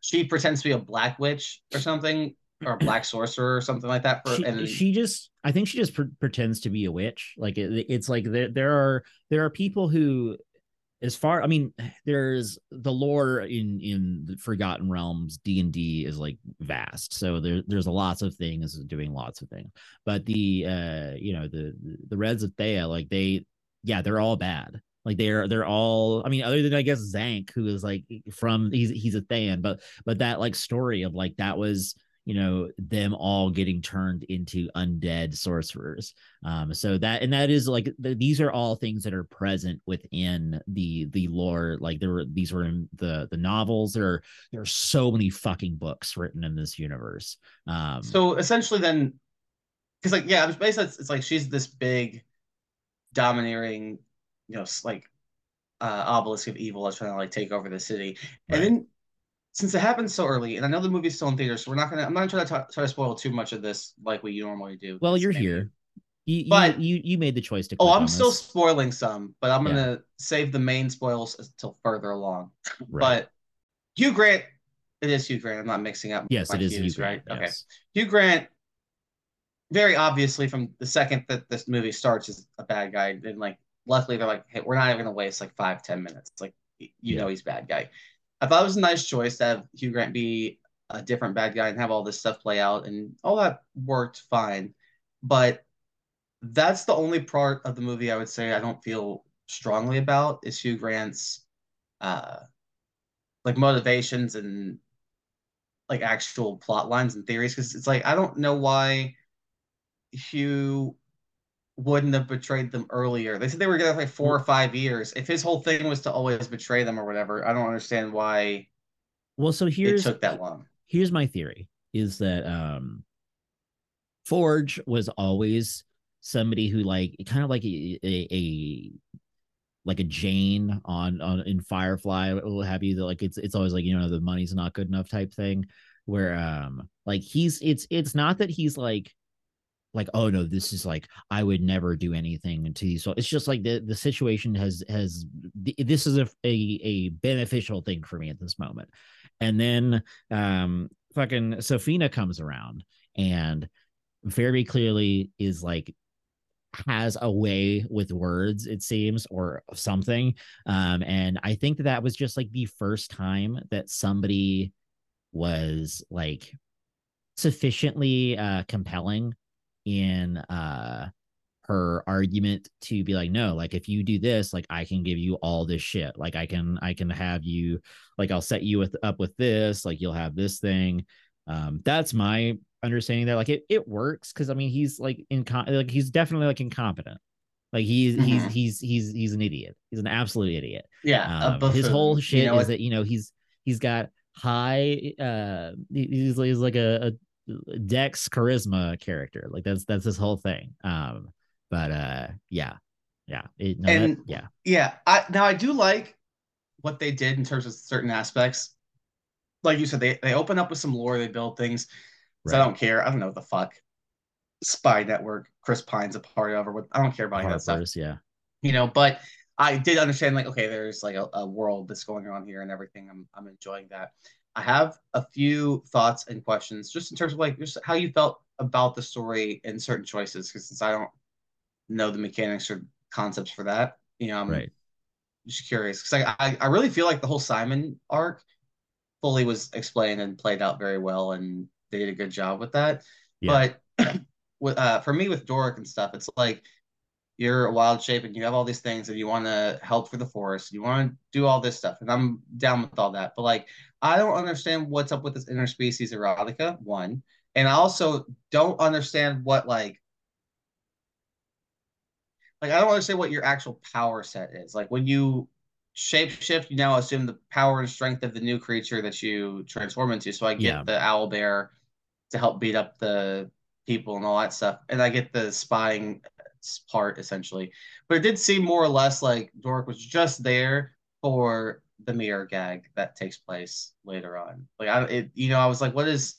she pretends to be a black witch or something or a black sorcerer or something like that. For, she, and she just, I think she just pre- pretends to be a witch. Like it, it's like there, there are there are people who as far i mean there's the lore in in the forgotten realms d&d is like vast. So there, there's lots of things doing lots of things. But the uh you know the the reds of Thay like they yeah they're all bad. Like they're they're all i mean other than i guess zank who is like from he's he's a thayan but but that like story of like that was you know them all getting turned into undead sorcerers. Um so that and that is like the, these are all things that are present within the the lore like there were these were in the the novels. There are there are so many fucking books written in this universe. Um so essentially then because like yeah basically it's, it's like she's this big domineering you know like uh obelisk of evil that's trying to like take over the city. Right. and then since it happened so early, and I know the movie's still in theaters, so we're not gonna. I'm not gonna try to try to spoil too much of this like we normally do. Well, you're maybe. here. You, but you, you made the choice to. Oh, I'm still this. spoiling some, but I'm gonna yeah. save the main spoils until further along. Right. But Hugh Grant, it is Hugh Grant. I'm not mixing up. Yes, it is Hugh Grant. Right. Yes. Okay. Hugh Grant, very obviously from the second that this movie starts, is a bad guy. And like, luckily they're like, hey, we're not even gonna waste like five ten minutes. Like you yeah. know he's bad guy. I thought it was a nice choice to have Hugh Grant be a different bad guy and have all this stuff play out, and all that worked fine. But that's the only part of the movie I would say I don't feel strongly about is Hugh Grant's uh like motivations and like actual plot lines and theories because it's like I don't know why Hugh wouldn't have betrayed them earlier. They said they were together like four or five years. If his whole thing was to always betray them or whatever, I don't understand why. Well, so here's it took that long. Here's my theory: is that um, Forge was always somebody who like kind of like a, a, a like a Jane on on in Firefly, what have you. That like it's it's always like you know the money's not good enough type thing. Where um like he's it's it's not that he's like like oh no this is like i would never do anything to these so it's just like the the situation has has this is a, a a beneficial thing for me at this moment. And then um fucking Sofina comes around and very clearly is like has a way with words it seems or something. Um and i think that that was just like the first time that somebody was like sufficiently uh compelling in uh her argument to be like no like if you do this like i can give you all this shit. Like i can i can have you like i'll set you with up with this like you'll have this thing. Um that's my understanding that like it, it works because i mean he's like in like he's definitely like incompetent. Like he's mm-hmm. he's he's he's he's an idiot. He's an absolute idiot. Yeah um, his whole shit you know, is that you know he's he's got high uh he's, he's like a, a Dex charisma character. Like that's that's his whole thing. Um, but uh, yeah, yeah, it, no, and that, yeah, yeah. I now I do like what they did in terms of certain aspects. Like you said, they they open up with some lore, they build things. So right. I don't care. I don't know what the fuck spy network Chris Pine's a part of, or what. I don't care about Harper's, that stuff. Yeah, you know, but I did understand like okay, there's like a, a world that's going on here and everything. I'm I'm enjoying that. I have a few thoughts and questions just in terms of like just how you felt about the story and certain choices because since I don't know the mechanics or concepts for that, you know, I'm right. just curious because I, I I really feel like the whole Simon arc fully was explained and played out very well and they did a good job with that. Yeah. But with uh, for me with Dork and stuff, it's like you're a wild shape and you have all these things and you want to help for the forest you want to do all this stuff and i'm down with all that but like i don't understand what's up with this interspecies erotica one and i also don't understand what like like i don't understand what your actual power set is like when you shapeshift you now assume the power and strength of the new creature that you transform into so i get yeah. the owl bear to help beat up the people and all that stuff and i get the spying part essentially. But it did seem more or less like Dork was just there for the mirror gag that takes place later on. Like I, it, you know, I was like, what is?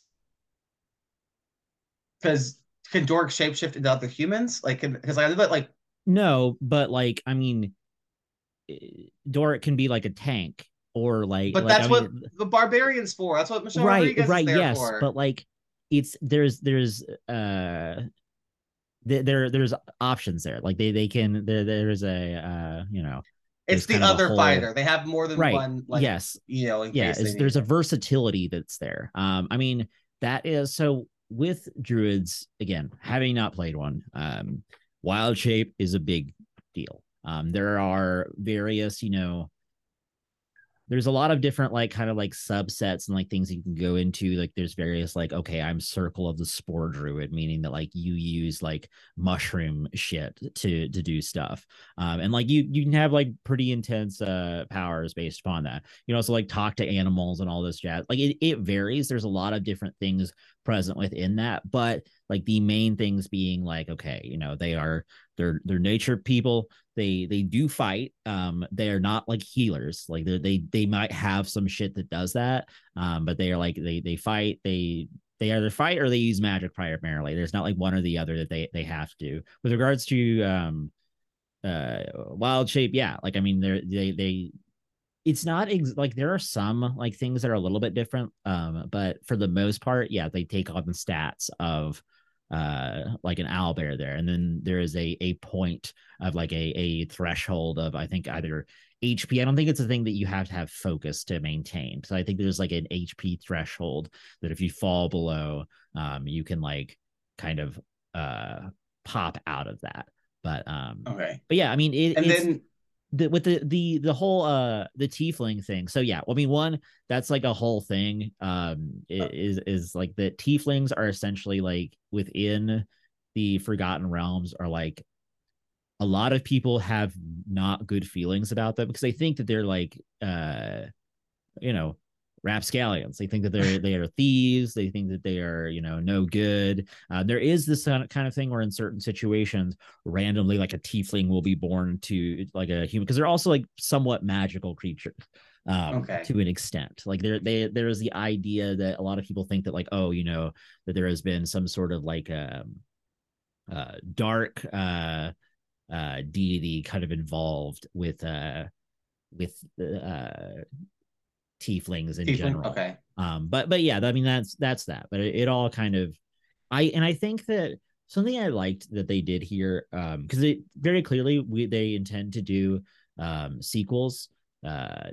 Because can Dork shapeshift into other humans? Like, because I did like. No, but like, I mean, eh, Dork can be like a tank or like. But like, that's I what mean, the barbarians for. That's what Michelle right, Rodriguez right, yes, for. but like, it's there's there's uh there there's options there. Like they they can there there's a uh you know it's the other whole, fighter. They have more than right. one. Like, yes. You know. yeah. There's a versatility that's there. Um. I mean that is so with druids again having not played one. Um. Wild shape is a big deal. Um. There are various you know there's a lot of different like kind of like subsets and like things you can go into like there's various like okay i'm circle of the spore druid meaning that like you use like mushroom shit to to do stuff um and like you you can have like pretty intense uh powers based upon that. You know so like talk to animals and all this jazz like it, it varies there's a lot of different things present within that but like the main things being like okay you know they are they're they're nature people they they do fight um they are not like healers like they they they might have some shit that does that um but they are like they they fight they they either fight or they use magic primarily. There's not like one or the other that they they have to. With regards to um uh wild shape yeah like i mean they're they they it's not ex- like there are some like things that are a little bit different um but for the most part yeah they take on the stats of uh like an owl bear there. And then there is a a point of like a a threshold of i think either hp i don't think it's a thing that you have to have focus to maintain. So i think there's like an hp threshold that if you fall below um you can like kind of uh pop out of that. But um okay. but yeah i mean it, and then the, with the the the whole uh the tiefling thing. So yeah, I mean one that's like a whole thing. Um, is is like the tieflings are essentially like within the Forgotten Realms are like a lot of people have not good feelings about them because they think that they're like uh you know rapscallions. They think that they're they are thieves. They think that they are you know no good. Uh, there is this kind of thing where in certain situations, randomly like a tiefling will be born to like a human because they're also like somewhat magical creatures. Um, okay. to an extent like there they there is the idea that a lot of people think that like oh you know that there has been some sort of like um uh dark uh uh deity kind of involved with uh with uh tieflings in Tiefling? general. Okay. Um, but but yeah, I mean that's that's that. But it, it, all kind of, I and I think that something I liked that they did here, um, because it very clearly we they intend to do um sequels, uh,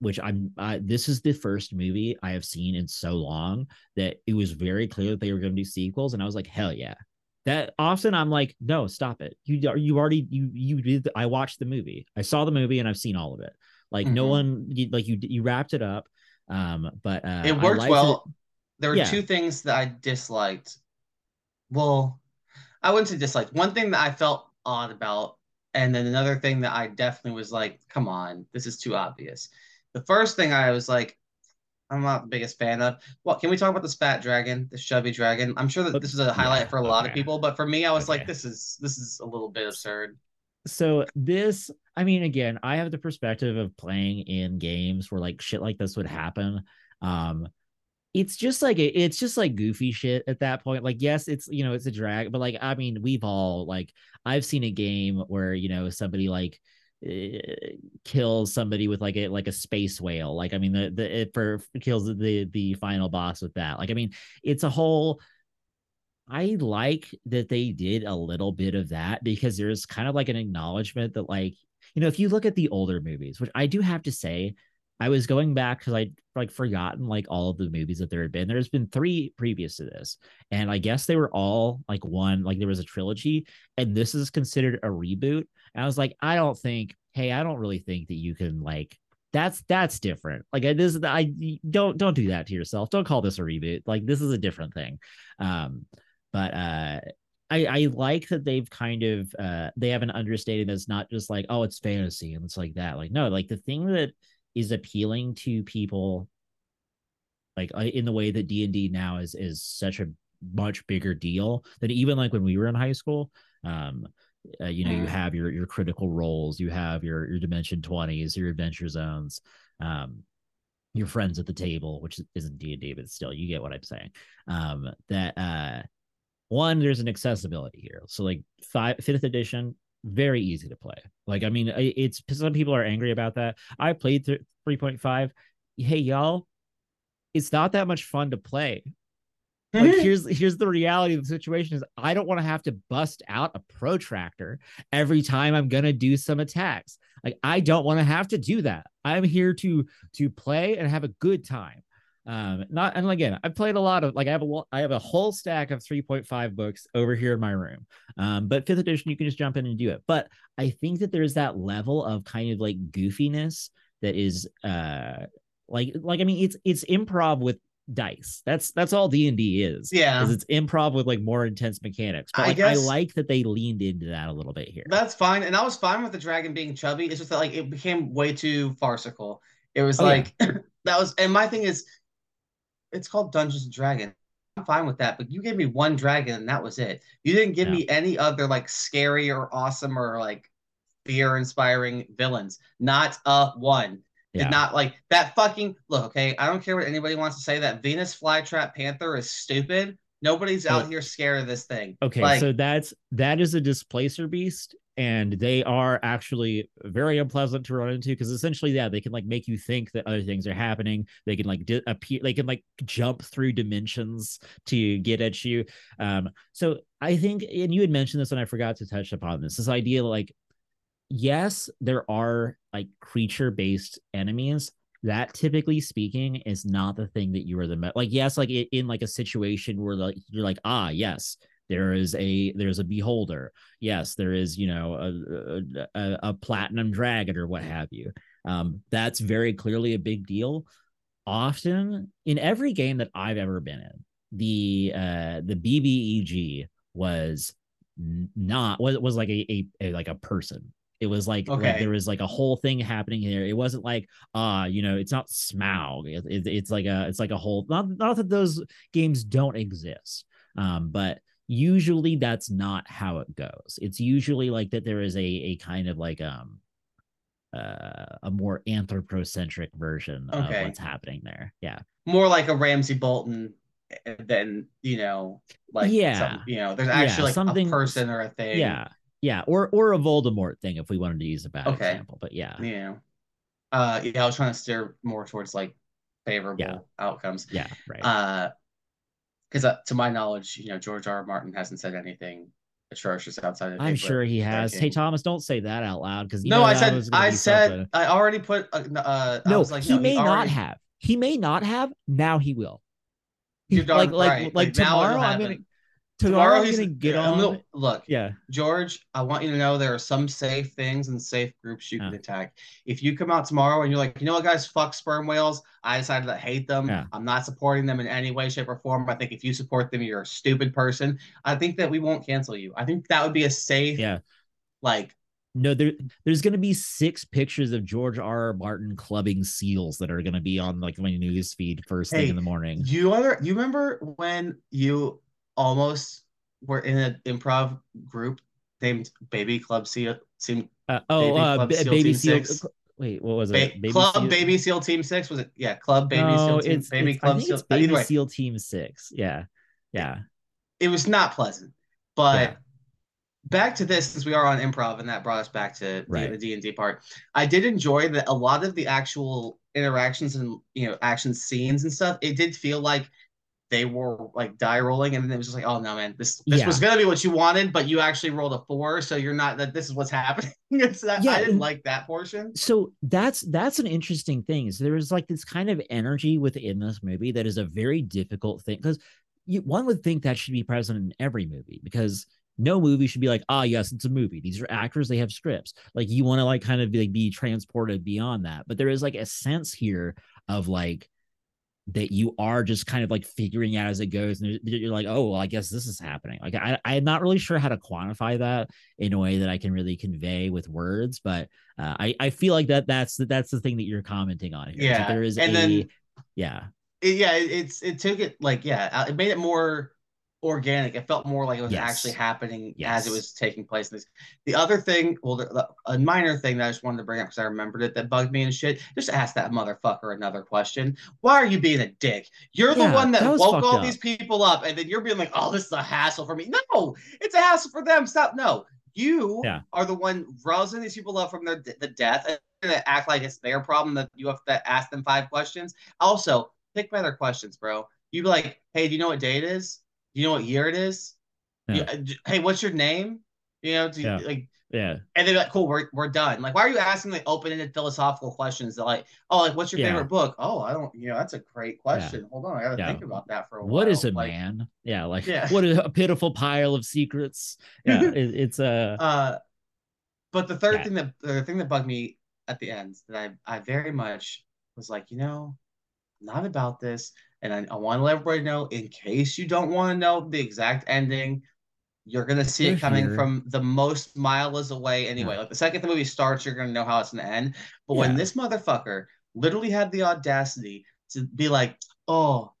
which I'm I, this is the first movie I have seen in so long that it was very clear that they were going to do sequels, and I was like, hell yeah. That often I'm like, no, stop it. You are you already you you did. I watched the movie. I saw the movie and I've seen all of it. Like mm-hmm. no one, you, like you, you wrapped it up. Um, but uh, it worked well. It. There were yeah. two things that I disliked. Well, I wouldn't say disliked. One thing that I felt odd about, and then another thing that I definitely was like, come on, this is too obvious. The first thing I was like, I'm not the biggest fan of. Well, can we talk about the spat dragon, the chubby dragon? I'm sure that this is a highlight yeah, for a lot okay. of people, but for me, I was okay. like, this is this is a little bit absurd so this i mean again i have the perspective of playing in games where like shit like this would happen. Um it's just like it's just like goofy shit at that point. Like yes it's you know it's a drag but like i mean we've all like i've seen a game where you know somebody like uh, kills somebody with like a like a space whale. Like i mean the the it for kills the the final boss with that. Like i mean it's a whole I like that they did a little bit of that because there's kind of like an acknowledgement that, like, you know, if you look at the older movies, which I do have to say, I was going back because I'd like forgotten like all of the movies that there had been. There's been three previous to this, and I guess they were all like one, like there was a trilogy, and this is considered a reboot. And I was like, I don't think, hey, I don't really think that you can like that's that's different. Like this, I don't don't do that to yourself. Don't call this a reboot. Like this is a different thing. Um, but uh I, I like that they've kind of uh they have an understanding that's not just like oh it's fantasy and it's like that like no like the thing that is appealing to people like uh, in the way that d&d now is is such a much bigger deal than even like when we were in high school um uh, you know you mm. have your your critical roles you have your your dimension 20s your adventure zones um your friends at the table which isn't d&d but still you get what i'm saying um that uh one there's an accessibility here. So like five fifth edition very easy to play. Like i mean it's some people are angry about that. I played th- 3.5 hey y'all it's not that much fun to play. Like here's here's the reality of the situation is i don't want to have to bust out a protractor every time i'm gonna do some attacks. Like i don't want to have to do that. I'm here to to play and have a good time um, not and again, I've played a lot of like I have a I have a whole stack of 3.5 books over here in my room. Um, but fifth edition, you can just jump in and do it. But I think that there's that level of kind of like goofiness that is uh like like I mean it's it's improv with dice. That's that's all D and D is. Yeah, is it's improv with like more intense mechanics. But like, I, guess, I like that they leaned into that a little bit here. That's fine, and I was fine with the dragon being chubby. It's just that like it became way too farcical. It was oh, like yeah. that was, and my thing is it's called Dungeons and Dragons. I'm fine with that, but you gave me one dragon and that was it. You didn't give yeah. me any other like scary or awesome or like fear inspiring villains. Not a one. Yeah. Did not like that fucking look, okay. I don't care what anybody wants to say. That Venus flytrap panther is stupid. Nobody's out oh. here scared of this thing. Okay, like, so that's that is a displacer beast, and they are actually very unpleasant to run into because essentially yeah they can like make you think that other things are happening. They can like di- appear they can like jump through dimensions to get at you. Um so i think and you had mentioned this and i forgot to touch upon this this idea like yes there are like creature based enemies. That typically speaking is not the thing that you are the me- like yes like in like a situation where like you're like ah yes there is a there's a beholder yes there is you know a a, a platinum dragon or what have you um, that's very clearly a big deal often in every game that i've ever been in the uh the bbeg was not was was like a, a, a like a person it was like, okay. like, there was like a whole thing happening here. It wasn't like ah, uh, you know, it's not Smaug. It, it, it's like a it's like a whole not not that those games don't exist. Um, but usually that's not how it goes. It's usually like that there is a a kind of like um uh, a more anthropocentric version okay. of what's happening there. Yeah. More like a Ramsay Bolton eh, than, you know, like yeah, some, you know, there's actually yeah, like something, a person or a thing. Yeah yeah, or or a Voldemort thing if we wanted to use a bad okay. example. But yeah, yeah, uh, yeah. I was trying to steer more towards like favorable yeah. outcomes. Yeah, right. Uh, because uh, to my knowledge, you know, George R. R. Martin hasn't said anything atrocious outside of. I'm sure he has. Hey Thomas, don't say that out loud because no, I said I said something. I already put. Uh, uh no, like, he no, may he already... not have. He may not have. Now he will. He, like, like, like, like tomorrow, I'm gonna tomorrow, tomorrow he's gonna get on. Gonna, look, yeah, George, I want you to know there are some safe things and safe groups you yeah. can attack. If you come out tomorrow and you're like, you know what, guys, fuck sperm whales. I decided to hate them. Yeah. I'm not supporting them in any way, shape, or form. I think if you support them, you're a stupid person. I think that we won't cancel you. I think that would be a safe, yeah, like. No, there, there's going to be six pictures of George R. R. Martin clubbing seals that are going to be on like my news feed first hey, thing in the morning. You other, you remember when you almost were in an improv group named Baby Club Seal. Team, uh, oh, Baby, uh, Club Seal Baby Seal. Six. Wait, what was it? Baby Club Seal? Baby Seal Team Six was it? Yeah, Club Baby no, Seal Team. It's, Baby it's, Club I think Seal. It's Baby Seal Team Six. Yeah, yeah. It was not pleasant, but. Yeah. Back to this, since we are on improv, and that brought us back to right. the D and D part. I did enjoy that a lot of the actual interactions and you know action scenes and stuff. It did feel like they were like die rolling, and then it was just like, oh no, man, this this yeah. was gonna be what you wanted, but you actually rolled a four, so you're not that. This is what's happening. it's that yeah, I didn't like that portion. So that's that's an interesting thing. Is there is like this kind of energy within this movie that is a very difficult thing because one would think that should be present in every movie because no movie should be like, ah, oh, yes, it's a movie. These are actors, they have scripts. Like you want to like kind of be, like be transported beyond that. But there is like a sense here of like that you are just kind of like figuring out as it goes and you're like oh well i guess this is happening. Like I, i'm not really sure how to quantify that in a way that i can really convey with words but uh, i i feel like that that's that's the thing that you're commenting on here yeah there is and a, then yeah. yeah it's it took it like yeah uh, it made it more organic. It felt more like it was yes. actually happening yes. as it was taking place. The other thing, well, the, the, a minor thing that I just wanted to bring up because I remembered it that bugged me and shit. Just ask that motherfucker another question. Why are you being a dick? You're yeah, the one that, that woke all up. these people up, and then you're being like, "Oh, this is a hassle for me." No, it's a hassle for them. Stop. No, you yeah. are the one rousing these people up from their the death and act like it's their problem that you have to ask them five questions. Also, pick better questions, bro. You be like, "Hey, do you know what day it is?" You know what year it is? Yeah. You, hey, what's your name? You know, do, yeah. like yeah. And they're like, cool, we're, we're done. Like, why are you asking like open-ended philosophical questions that like, oh, like what's your yeah. favorite book? Oh, I don't, you know, that's a great question. Yeah. Hold on, I gotta think about that for a while. What is a like, man? Yeah, like yeah. what is a pitiful pile of secrets? Yeah, it, it's a uh, uh but the third thing that the thing that bugged me at the end that I I very much was like, you know, not about this. And I, I want to let everybody know, in case you don't want to know the exact ending, you're gonna see it coming from the most miles away anyway. Yeah. Like the second the movie starts, you're gonna know how it's gonna end. But yeah. when this motherfucker literally had the audacity to be like, "Oh,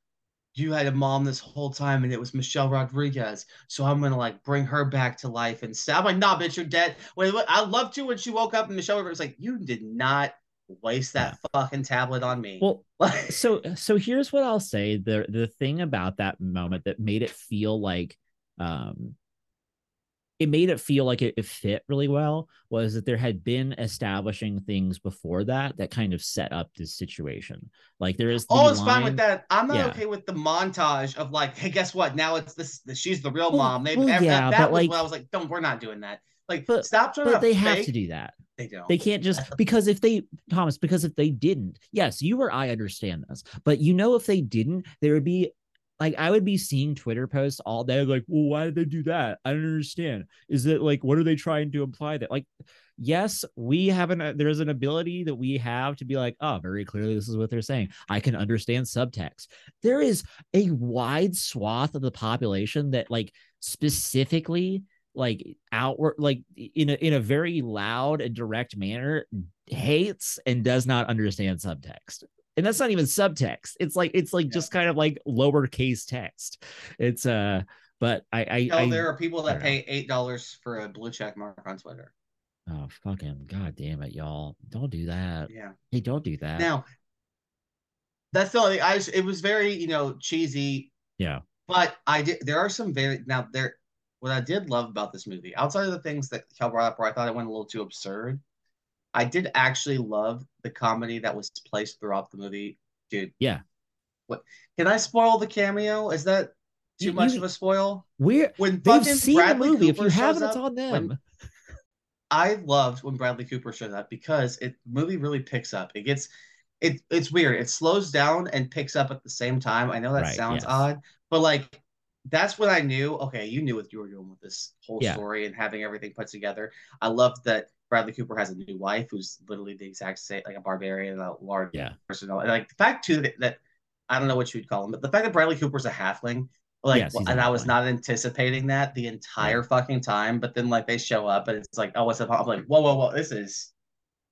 you had a mom this whole time, and it was Michelle Rodriguez, so I'm gonna like bring her back to life." And I'm like, "Nah, bitch, you're dead." Wait, wait I loved you when she woke up, and Michelle Rodriguez was like, "You did not waste that fucking tablet on me. Well, so so here's what I'll say. The the thing about that moment that made it feel like um it made it feel like it, it, fit really well was that there had been establishing things before that that kind of set up this situation. Like there is. oh, it's line, fine with that. I'm not yeah. okay with the montage of like, hey, guess what? Now it's this. she's the real well, mom. They, well, yeah, that, that was like, I was like, don't. We're not doing that. Like, but, stop trying. But they fake. have to do that. They don't. They can't just because if they Thomas, because if they didn't, yes, you or I understand this, but you know, if they didn't, there would be like I would be seeing Twitter posts all day, like, well, why did they do that? I don't understand. Is it like what are they trying to imply that? Like, yes, we have an there's an ability that we have to be like, oh, very clearly this is what they're saying. I can understand subtext. There is a wide swath of the population that like specifically like outward like in a in a very loud and direct manner hates and does not understand subtext. And that's not even subtext. It's like it's like yeah. just kind of like lowercase text. It's uh but i i, no, I there are people that pay eight dollars for a blue check mark on twitter. Oh fucking god damn it y'all. Don't do that. Yeah. Hey don't do that. Now that's the only i it was very you know cheesy. Yeah. But i did there are some very now there what i did love about this movie outside of the things that cal brought up where i thought it went a little too absurd I did actually love the comedy that was placed throughout the movie, dude. Yeah. What can I spoil the cameo? Is that too you, much you, of a spoil? We're when they've seen Bradley the movie. Cooper if you haven't, it's on them. When, I loved when Bradley Cooper showed up because it movie really picks up. It gets it it's weird. It slows down and picks up at the same time. I know that right, sounds yes. odd, but like that's when I knew, okay, you knew what you were doing with this whole yeah. story and having everything put together. I love that Bradley Cooper has a new wife who's literally the exact same, like a barbarian, a large yeah. person. Like the fact too that, that, I don't know what you would call him, but the fact that Bradley Cooper's a halfling, like, yes, and I was not anticipating that the entire yeah. fucking time. But then like they show up and it's like, oh, what's up? I'm like, whoa, whoa, whoa, this is.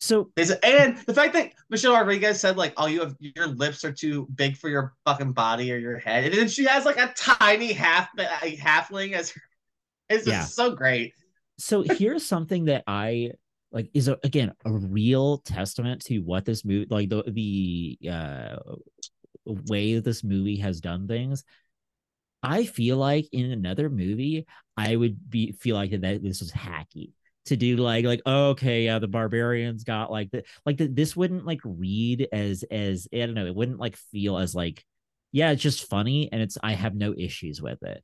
So is and the fact that Michelle Rodriguez said like, "Oh, you have your lips are too big for your fucking body or your head," and then she has like a tiny half a halfling as her. It's yeah. so great. So here's something that I like is a, again a real testament to what this movie like the the uh way this movie has done things i feel like in another movie i would be feel like that this was hacky to do like like oh, okay yeah the barbarians got like the like the, this wouldn't like read as as i don't know it wouldn't like feel as like yeah it's just funny and it's i have no issues with it.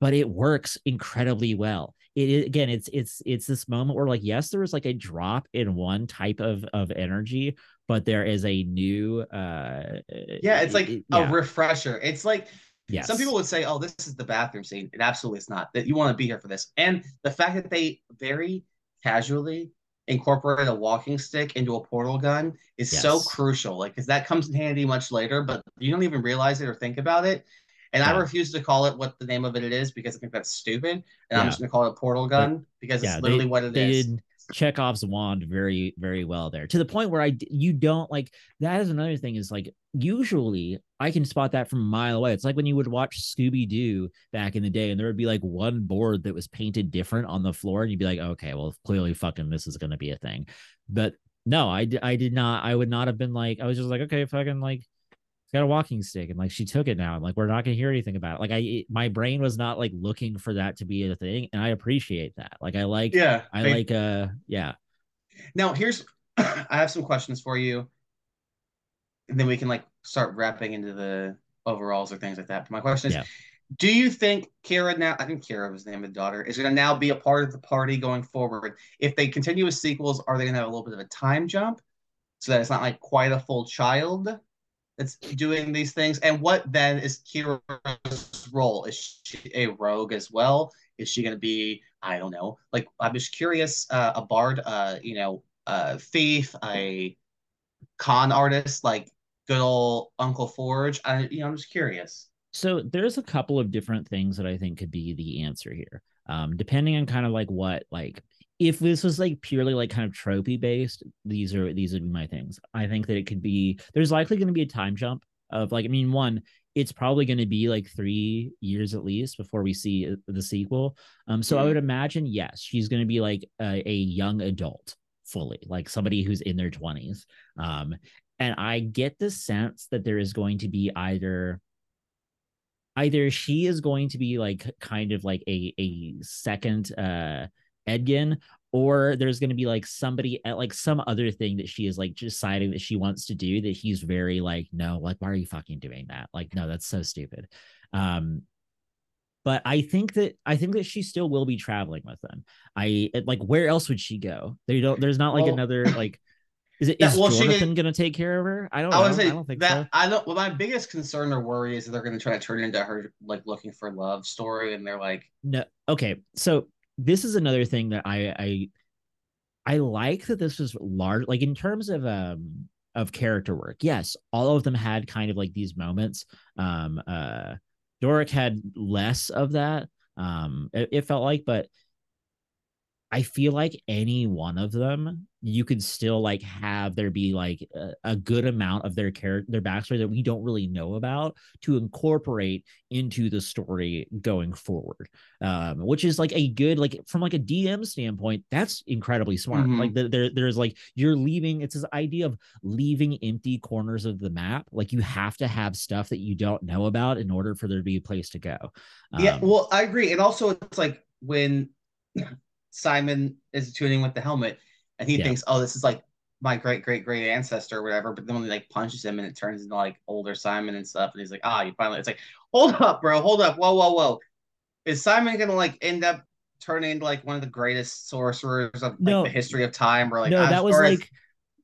But it works incredibly well. It again it's it's it's this moment where like yes there was like a drop in one type of of energy but there is a new uh yeah it's like it, a yeah. refresher. It's like Yes. Some people would say, "Oh, this is the bathroom scene." It absolutely is not. That you want to be here for this, and the fact that they very casually incorporate a walking stick into a portal gun is yes. so crucial. Like, because that comes in handy much later, but you don't even realize it or think about it. And yeah. I refuse to call it what the name of it is because I think that's stupid. And yeah. I'm just gonna call it a portal gun but, because yeah, it's literally they, what it they is. Did Chekhov's wand very, very well there to the point where I you don't like that is another thing is like usually I can spot that from a mile away. It's like when you would watch Scooby Doo back in the day, and there would be like one board that was painted different on the floor, and you'd be like, okay, well, clearly fucking this is gonna be a thing. But no, I, I did not. I would not have been like, I was just like, okay, fucking like got a walking stick and like she took it now and like we're not gonna hear anything about it like i it, my brain was not like looking for that to be a thing and i appreciate that like i like yeah i, I like uh yeah now here's i have some questions for you and then we can like start wrapping into the overalls or things like that but my question is yeah. do you think Kira now i think Kira was the name of the daughter is going to now be a part of the party going forward if they continue with sequels are they going to have a little bit of a time jump so that it's not like quite a full child that's doing these things? And what then is Kira's role? Is she a rogue as well? Is she going to be, I don't know, like I'm just curious, uh, a bard, uh, you know, a thief, a con artist, like good old Uncle Forge. I, you know, I'm just curious. So there's a couple of different things that I think could be the answer here. Um, depending on kind of like what like if this was like purely like kind of tropey based, these are these would be my things. I think that it could be there's likely going to be a time jump of like I mean one it's probably going to be like three years at least before we see uh, the sequel. Um, so mm-hmm. I would imagine yes, she's going to be like a, a, young adult fully, like somebody who's in their twenties. Um, and I get the sense that there is going to be either either she is going to be like kind of like a a second uh Edgin, or there's going to be like somebody at like some other thing that she is like deciding that she wants to do that he's very like no like why are you fucking doing that? Like no that's so stupid. Um but i think that i think that she still will be traveling with them. I like where else would she go? They don't there's not like well, another like Is it is well, Jonathan going to take care of her? I don't. I would say I don't think that so. I don't. Well, my biggest concern or worry is that they're going to try to turn it into her like looking for love story, and they're like, no. Okay, so this is another thing that I I I like that this was large, like in terms of um of character work. Yes, all of them had kind of like these moments. Um, uh, Doric had less of that. Um, it, it felt like, but I feel like any one of them, you could still like have there be like a, a, good amount of their character, their backstory that we don't really know about to incorporate into the story going forward. Um, which is like a good, like from like a DM standpoint, that's incredibly smart. Mm-hmm. Like the, there, there's like you're leaving. It's this idea of leaving empty corners of the map. Like you have to have stuff that you don't know about in order for there to be a place to go. Um, yeah, well, I agree, and also it's like when Simon is tuning with the helmet, and he yeah. thinks, "Oh, this is like my great great great ancestor or whatever." But then when he like punches him, and it turns into like older Simon and stuff, and he's like, "Ah, you finally." It's like, hold up, bro, hold up, whoa, whoa, whoa. Is Simon gonna like end up turning into like one of the greatest sorcerers of like, no. the history of time? Or like, no, that was like. As...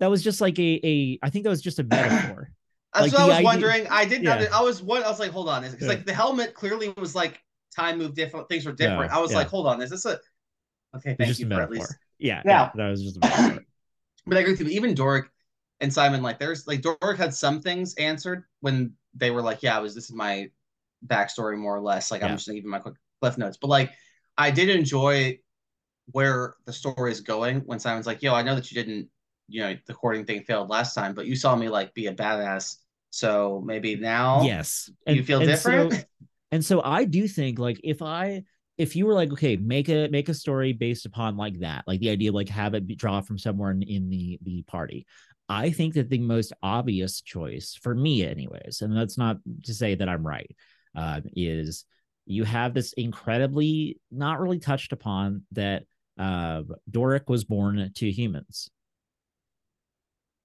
that was just like a, a I think that was just a metaphor. That's like what I was idea... wondering. I did not. Yeah. I was what I was like, hold on, because yeah. like the helmet clearly was like time moved different, things were different. I was yeah. like, hold on, is this a Okay, thank just you for at least. Yeah, yeah, that was just. A but I agree with you. Even Doric and Simon, like, there's like Doric had some things answered when they were like, "Yeah, I was this is my backstory more or less." Like, yeah. I'm just giving my quick cliff notes, but like, I did enjoy where the story is going when Simon's like, "Yo, I know that you didn't, you know, the courting thing failed last time, but you saw me like be a badass." So maybe now, yes, you feel and different. So, and so I do think like if I if you were like okay make a make a story based upon like that like the idea of like have it draw from someone in, the the party i think that the most obvious choice for me anyways and that's not to say that i'm right uh, is you have this incredibly not really touched upon that uh, doric was born to humans.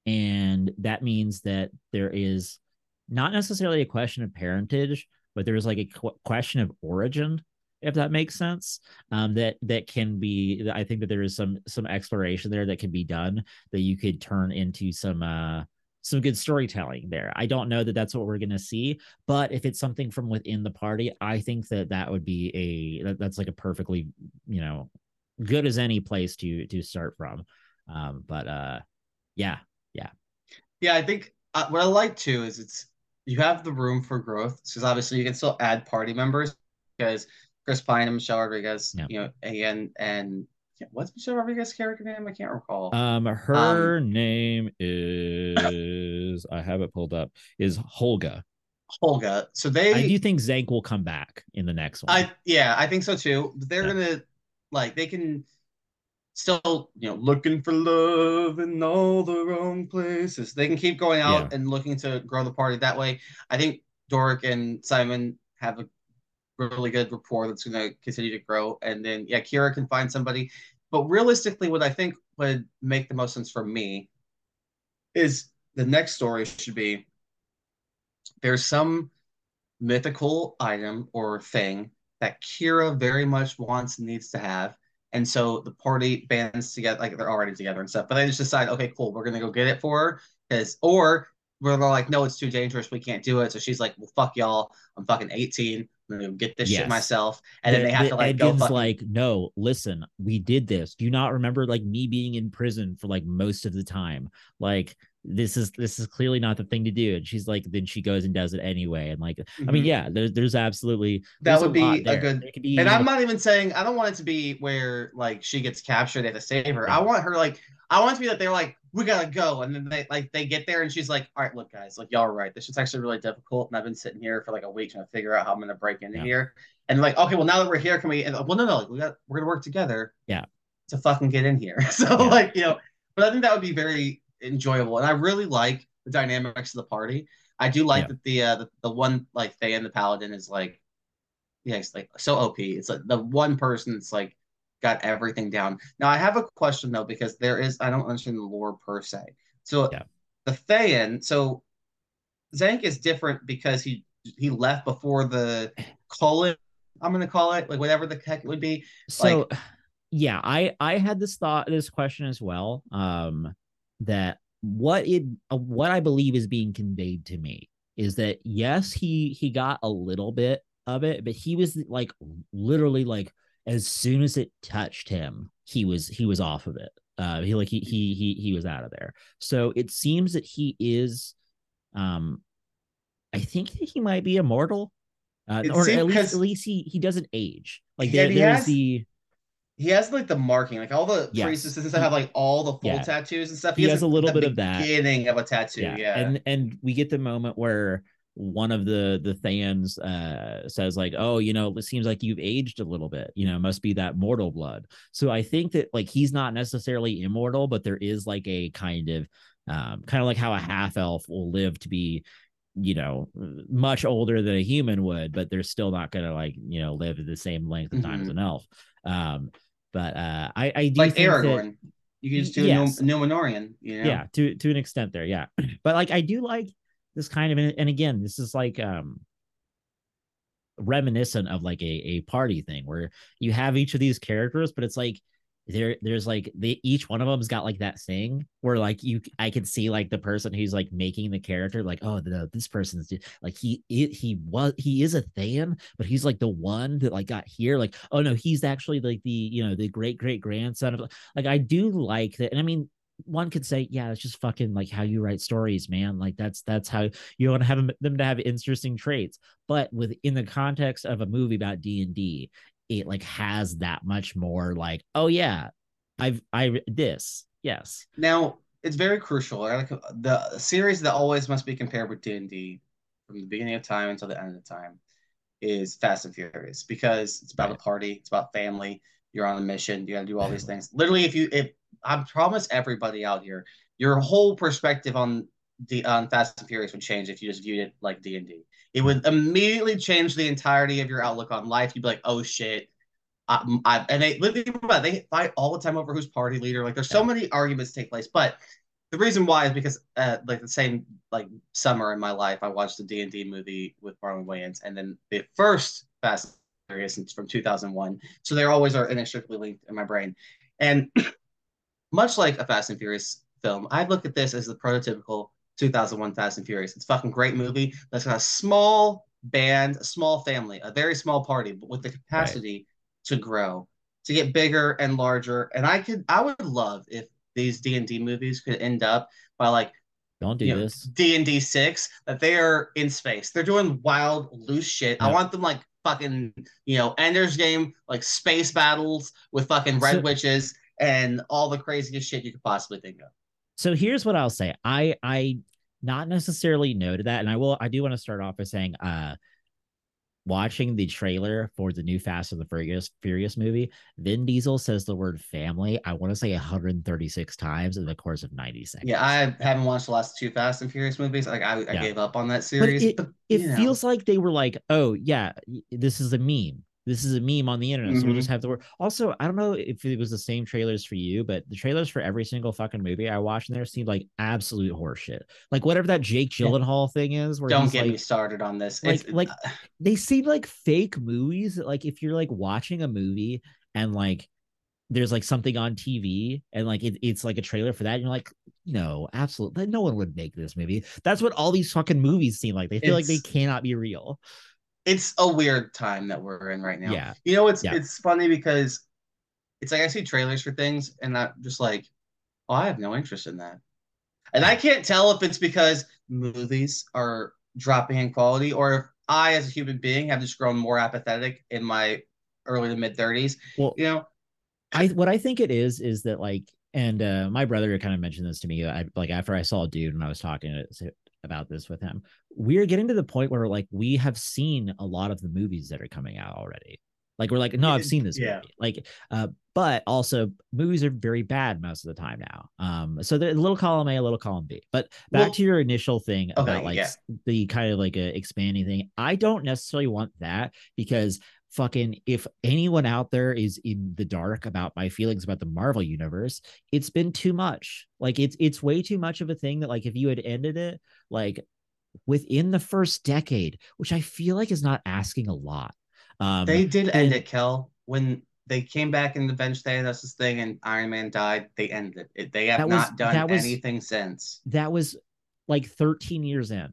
And that means that there is not necessarily a question of parentage but there's like a qu- question of origin if that makes sense um, that that can be i think that there is some some exploration there that can be done that you could turn into some uh some good storytelling there. I don't know that that's what we're going to see but if it's something from within the party i think that that would be a that, that's like a perfectly you know good as any place to to start from. Um but uh yeah yeah. Yeah i think uh, what i like too is it's you have the room for growth because obviously you can still add party members because Chris Pine and Michelle Rodriguez. Yeah. You know, and and what's Michelle Rodriguez's character name? I can't recall. Um, her um, name is I have it pulled up. Is Holga. Holga. So they. I do think Zank will come back in the next one. I yeah, I think so too. They're yeah. gonna like they can still you know looking for love in all the wrong places. They can keep going out yeah. and looking to grow the party that way. I think Doric and Simon have a really good rapport that's going to continue to grow. And then, yeah, Kira can find somebody. But realistically, what I think would make the most sense for me is the next story should be there's some mythical item or thing that Kira very much wants and needs to have. And so the party bands together, like they're already together and stuff, but they just decide, okay, cool, we're gonna go get it for her. Because or they're like, no, it's too dangerous, we can't do it. So she's like, well, fuck y'all, I'm fucking 18 get this yes. shit myself. And the, then they have the, to like Edgin's go fucking... like, no, listen, we did this. Do you not remember like me being in prison for like most of the time? Like this is this is clearly not the thing to do. And she's like, then she goes and does it anyway. And like, mm-hmm. I mean, mm-hmm. yeah, there's there's absolutely that there's would a be a good. Be, and I'm not even saying I don't want it to be where like she gets captured, they have to save her. Yeah. I want her like I want it to be that they're like we gotta go. And then they like they get there and she's like, all right, look, guys, like y'all are right. This is actually really difficult. And I've been sitting here for like a week trying to figure out how I'm gonna break into yeah. here. And like, okay, well now that we're here, can we and, well no no like we got we're gonna work together. Yeah. To fucking get in here. So yeah. like, you know, but I think that would be very enjoyable. And I really like the dynamics of the party. I do like yeah. that the uh the, the one like they and the paladin is like yeah, it's like so OP. It's like the one person that's like got everything down. Now I have a question though because there is I don't understand the lore per se. So yeah. the Thayan, so Zank is different because he he left before the colon. I'm gonna call it like whatever the heck it would be. So like, yeah, I I had this thought this question as well. Um, that what it what I believe is being conveyed to me is that yes, he he got a little bit of it, but he was like literally like as soon as it touched him, he was he was off of it. Uh, he like he he he he was out of there. So it seems that he is, um, I think he might be immortal, uh, or at least at least he he doesn't age. Like there, there's has, the he has like the marking, like all the yes. priestesses and stuff have like all the full yeah. tattoos and stuff. He, he has, has, a little bit of that beginning of a tattoo, yeah. yeah. And and we get the moment where one of the the Thans uh says like, oh, you know, it seems like you've aged a little bit. You know, must be that mortal blood. So I think that like he's not necessarily immortal, but there is like a kind of um kind of like how a half elf will live to be you know much older than a human would but they're still not going to like you know live the same length of time mm-hmm. as an elf um but uh, I I do like Aragorn. That, you can just do yes. a Numenorean, you know? Yeah, to to an extent there, yeah. But like I do like this kind of and again, this is like um reminiscent of like a, a party thing where you have each of these characters, but it's like there there's like they each one of them's got like that thing where like you I can see like the person who's like making the character like oh no this person's like he it, he was he is a Than but he's like the one that like got here like oh no he's actually like the you know the great great grandson of like I do like that and I mean one could say, yeah, it's just fucking like how you write stories, man. Like that's that's how you want to have them to have interesting traits. But within the context of a movie about D and D, it like has that much more like oh yeah i've i this yes now it's very crucial like the series that always must be compared with d&d from the beginning of time until the end of the time is fast and furious because it's about right. a party it's about family you're on a mission you got to do all these things literally if you if i promise everybody out here your whole perspective on the on fast and furious would change if you just viewed it like d&d it would immediately change the entirety of your outlook on life. You'd be like, oh shit. I, I, and they they fight all the time over who's party leader. Like there's so many arguments take place, but the reason why is because uh, like the same like summer in my life, I watched the D and D movie with Marlon Wayans, and then the first Fast and Furious from 2001. So they always are inextricably linked in my brain, and much like a Fast and Furious film, I look at this as the prototypical 2001 Fast and Furious. It's fucking great movie. That's got a small band, a small family, a very small party, but with the capacity right. to grow, to get bigger and larger. And I could, I would love if these D and D movies could end up by like, don't do this D and D six that they are in space. They're doing wild, loose shit. Yeah. I want them like fucking, you know, Ender's Game, like space battles with fucking red so, witches and all the craziest shit you could possibly think of. So here's what I'll say. I I not necessarily no to that, and I will. I do want to start off by saying, uh, watching the trailer for the new Fast and the Furious Furious movie, Vin Diesel says the word family. I want to say 136 times in the course of 90 seconds. Yeah, I haven't watched the last two Fast and Furious movies. Like I, I yeah. gave up on that series. But it, but, it feels like they were like, oh yeah, this is a meme this is a meme on the internet. Mm-hmm. So we'll just mm-hmm. have to work. Also, I don't know if it was the same trailers for you, but the trailers for every single fucking movie I watched in there seemed like absolute horseshit. Like whatever that Jake Gyllenhaal yeah. thing is. Where don't get like, me started on this. Like, like uh, they seem like fake movies. Like if you're like watching a movie and like there's like something on TV and like it, it's like a trailer for that. And you're like, no, absolutely, no one would make this movie. That's what all these fucking movies seem like. They feel it's, like they cannot be real it's a weird time that we're in right now. Yeah. You know, it's yeah. it's funny because it's like I see trailers for things and I'm just like, oh, I have no interest in that. And I can't tell if it's because movies are dropping in quality or if I, as a human being, have just grown more apathetic in my early to mid 30s. Well, you know, I what I think it is is that like, and uh, my brother kind of mentioned this to me. I like after I saw a dude and I was talking to, about this with him. We're getting to the point where like we have seen a lot of the movies that are coming out already. Like we're like, no, I've seen this yeah. movie. Like, uh, but also movies are very bad most of the time now. Um, so the little column A, a little column B. But back well, to your initial thing okay, about like yeah. the kind of like a expanding thing. I don't necessarily want that because fucking if anyone out there is in the dark about my feelings about the Marvel universe, it's been too much. Like it's it's way too much of a thing that like if you had ended it like within the first decade, which I feel like is not asking a lot. Um, they did end it, Kel, when they came back in the bench Thanos' thing and Iron Man died. They ended it. They have That was- not done was- anything since. That was like 13 years in.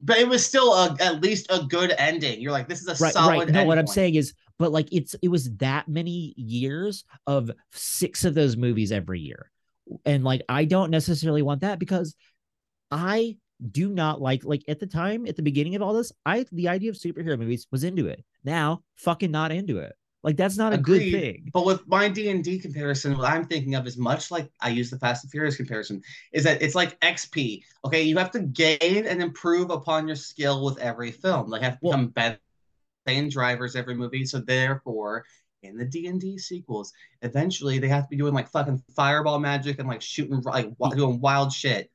But it was still a, at least a good ending. You're like, this is a Right, solid. right. No, what I'm saying is, but like it's it was that many years of six of those movies every year. And like I don't necessarily want that because I do not like like at the time at the beginning of all this, I the idea of superhero movies was into it. Now, fucking not into it. Like that's not a good thing. But with my D and D comparison, what I'm thinking of is much like I use the Fast and Furious comparison. Is that it's like XP. Okay, you have to gain and improve upon your skill with every film. Like have to Well- become better same drivers every movie. So therefore, in the D and D sequels, eventually they have to be doing like fucking fireball magic and like shooting like doing wild shit.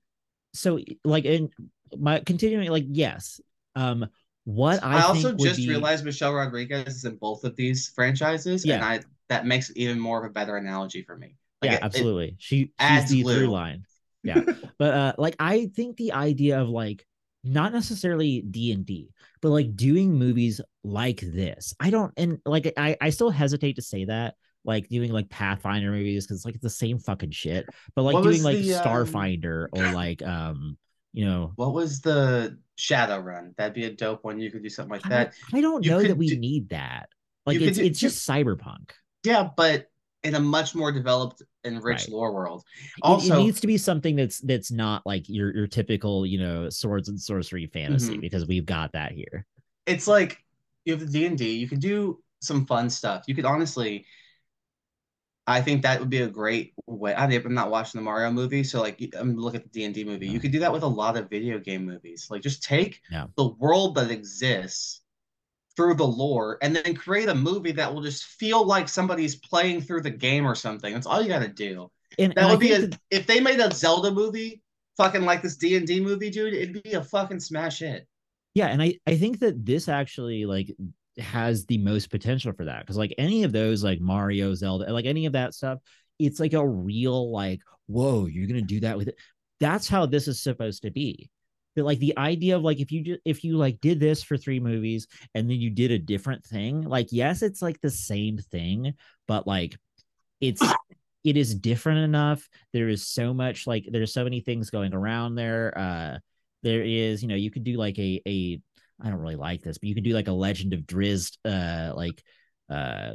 So like in my continuing like yes. Um what I, I, also just be- realized Michelle Rodriguez is in both of these franchises, and Yeah. I that makes it even more of a better analogy for me. Like, yeah, it- it- absolutely. she she's the through line. Yeah. but uh like I think the idea of like not necessarily D&D, but like doing movies like this. I don't and like I I still hesitate to say that like doing like Pathfinder movies cuz it's like it's the same fucking shit. But like doing like the, um, Starfinder or like um you know What was the Shadowrun That'd be a dope one. You could do something like I that. don't, I don't You know that we do- need that. Like it's do- it's just cyberpunk. Yeah, but in a much more developed and rich Right. lore world. It- Also, it, needs to be something that's that's not like your your typical you know swords and sorcery fantasy Mhm. because we've got that here it's like you have the D and D. You could do some fun stuff. You could honestly. I think that would be a great way. I mean, I'm not watching the Mario movie, so like I'm looking at the D and D movie. You could do that with a lot of video game movies. Like just take Yeah. the world that exists through the lore, and then create a movie that will just feel like somebody's playing through the game or something. That's all you got to do. and, That and would be a that- if they made a Zelda movie, fucking like this D and D movie, dude. It'd be a fucking smash hit. yeah and i i think that this actually like has the most potential for that because like any of those like mario zelda like any of that stuff it's like a real like whoa you're gonna do that with it. That's how this is supposed to be. But like the idea of like if you just if you like did this for three movies and then you did a different thing like yes it's like the same thing but like it's it is different enough. There is so much like there's so many things going around there uh there is you know you could do like a a i don't really like this but you can do like a legend of drizzt uh like uh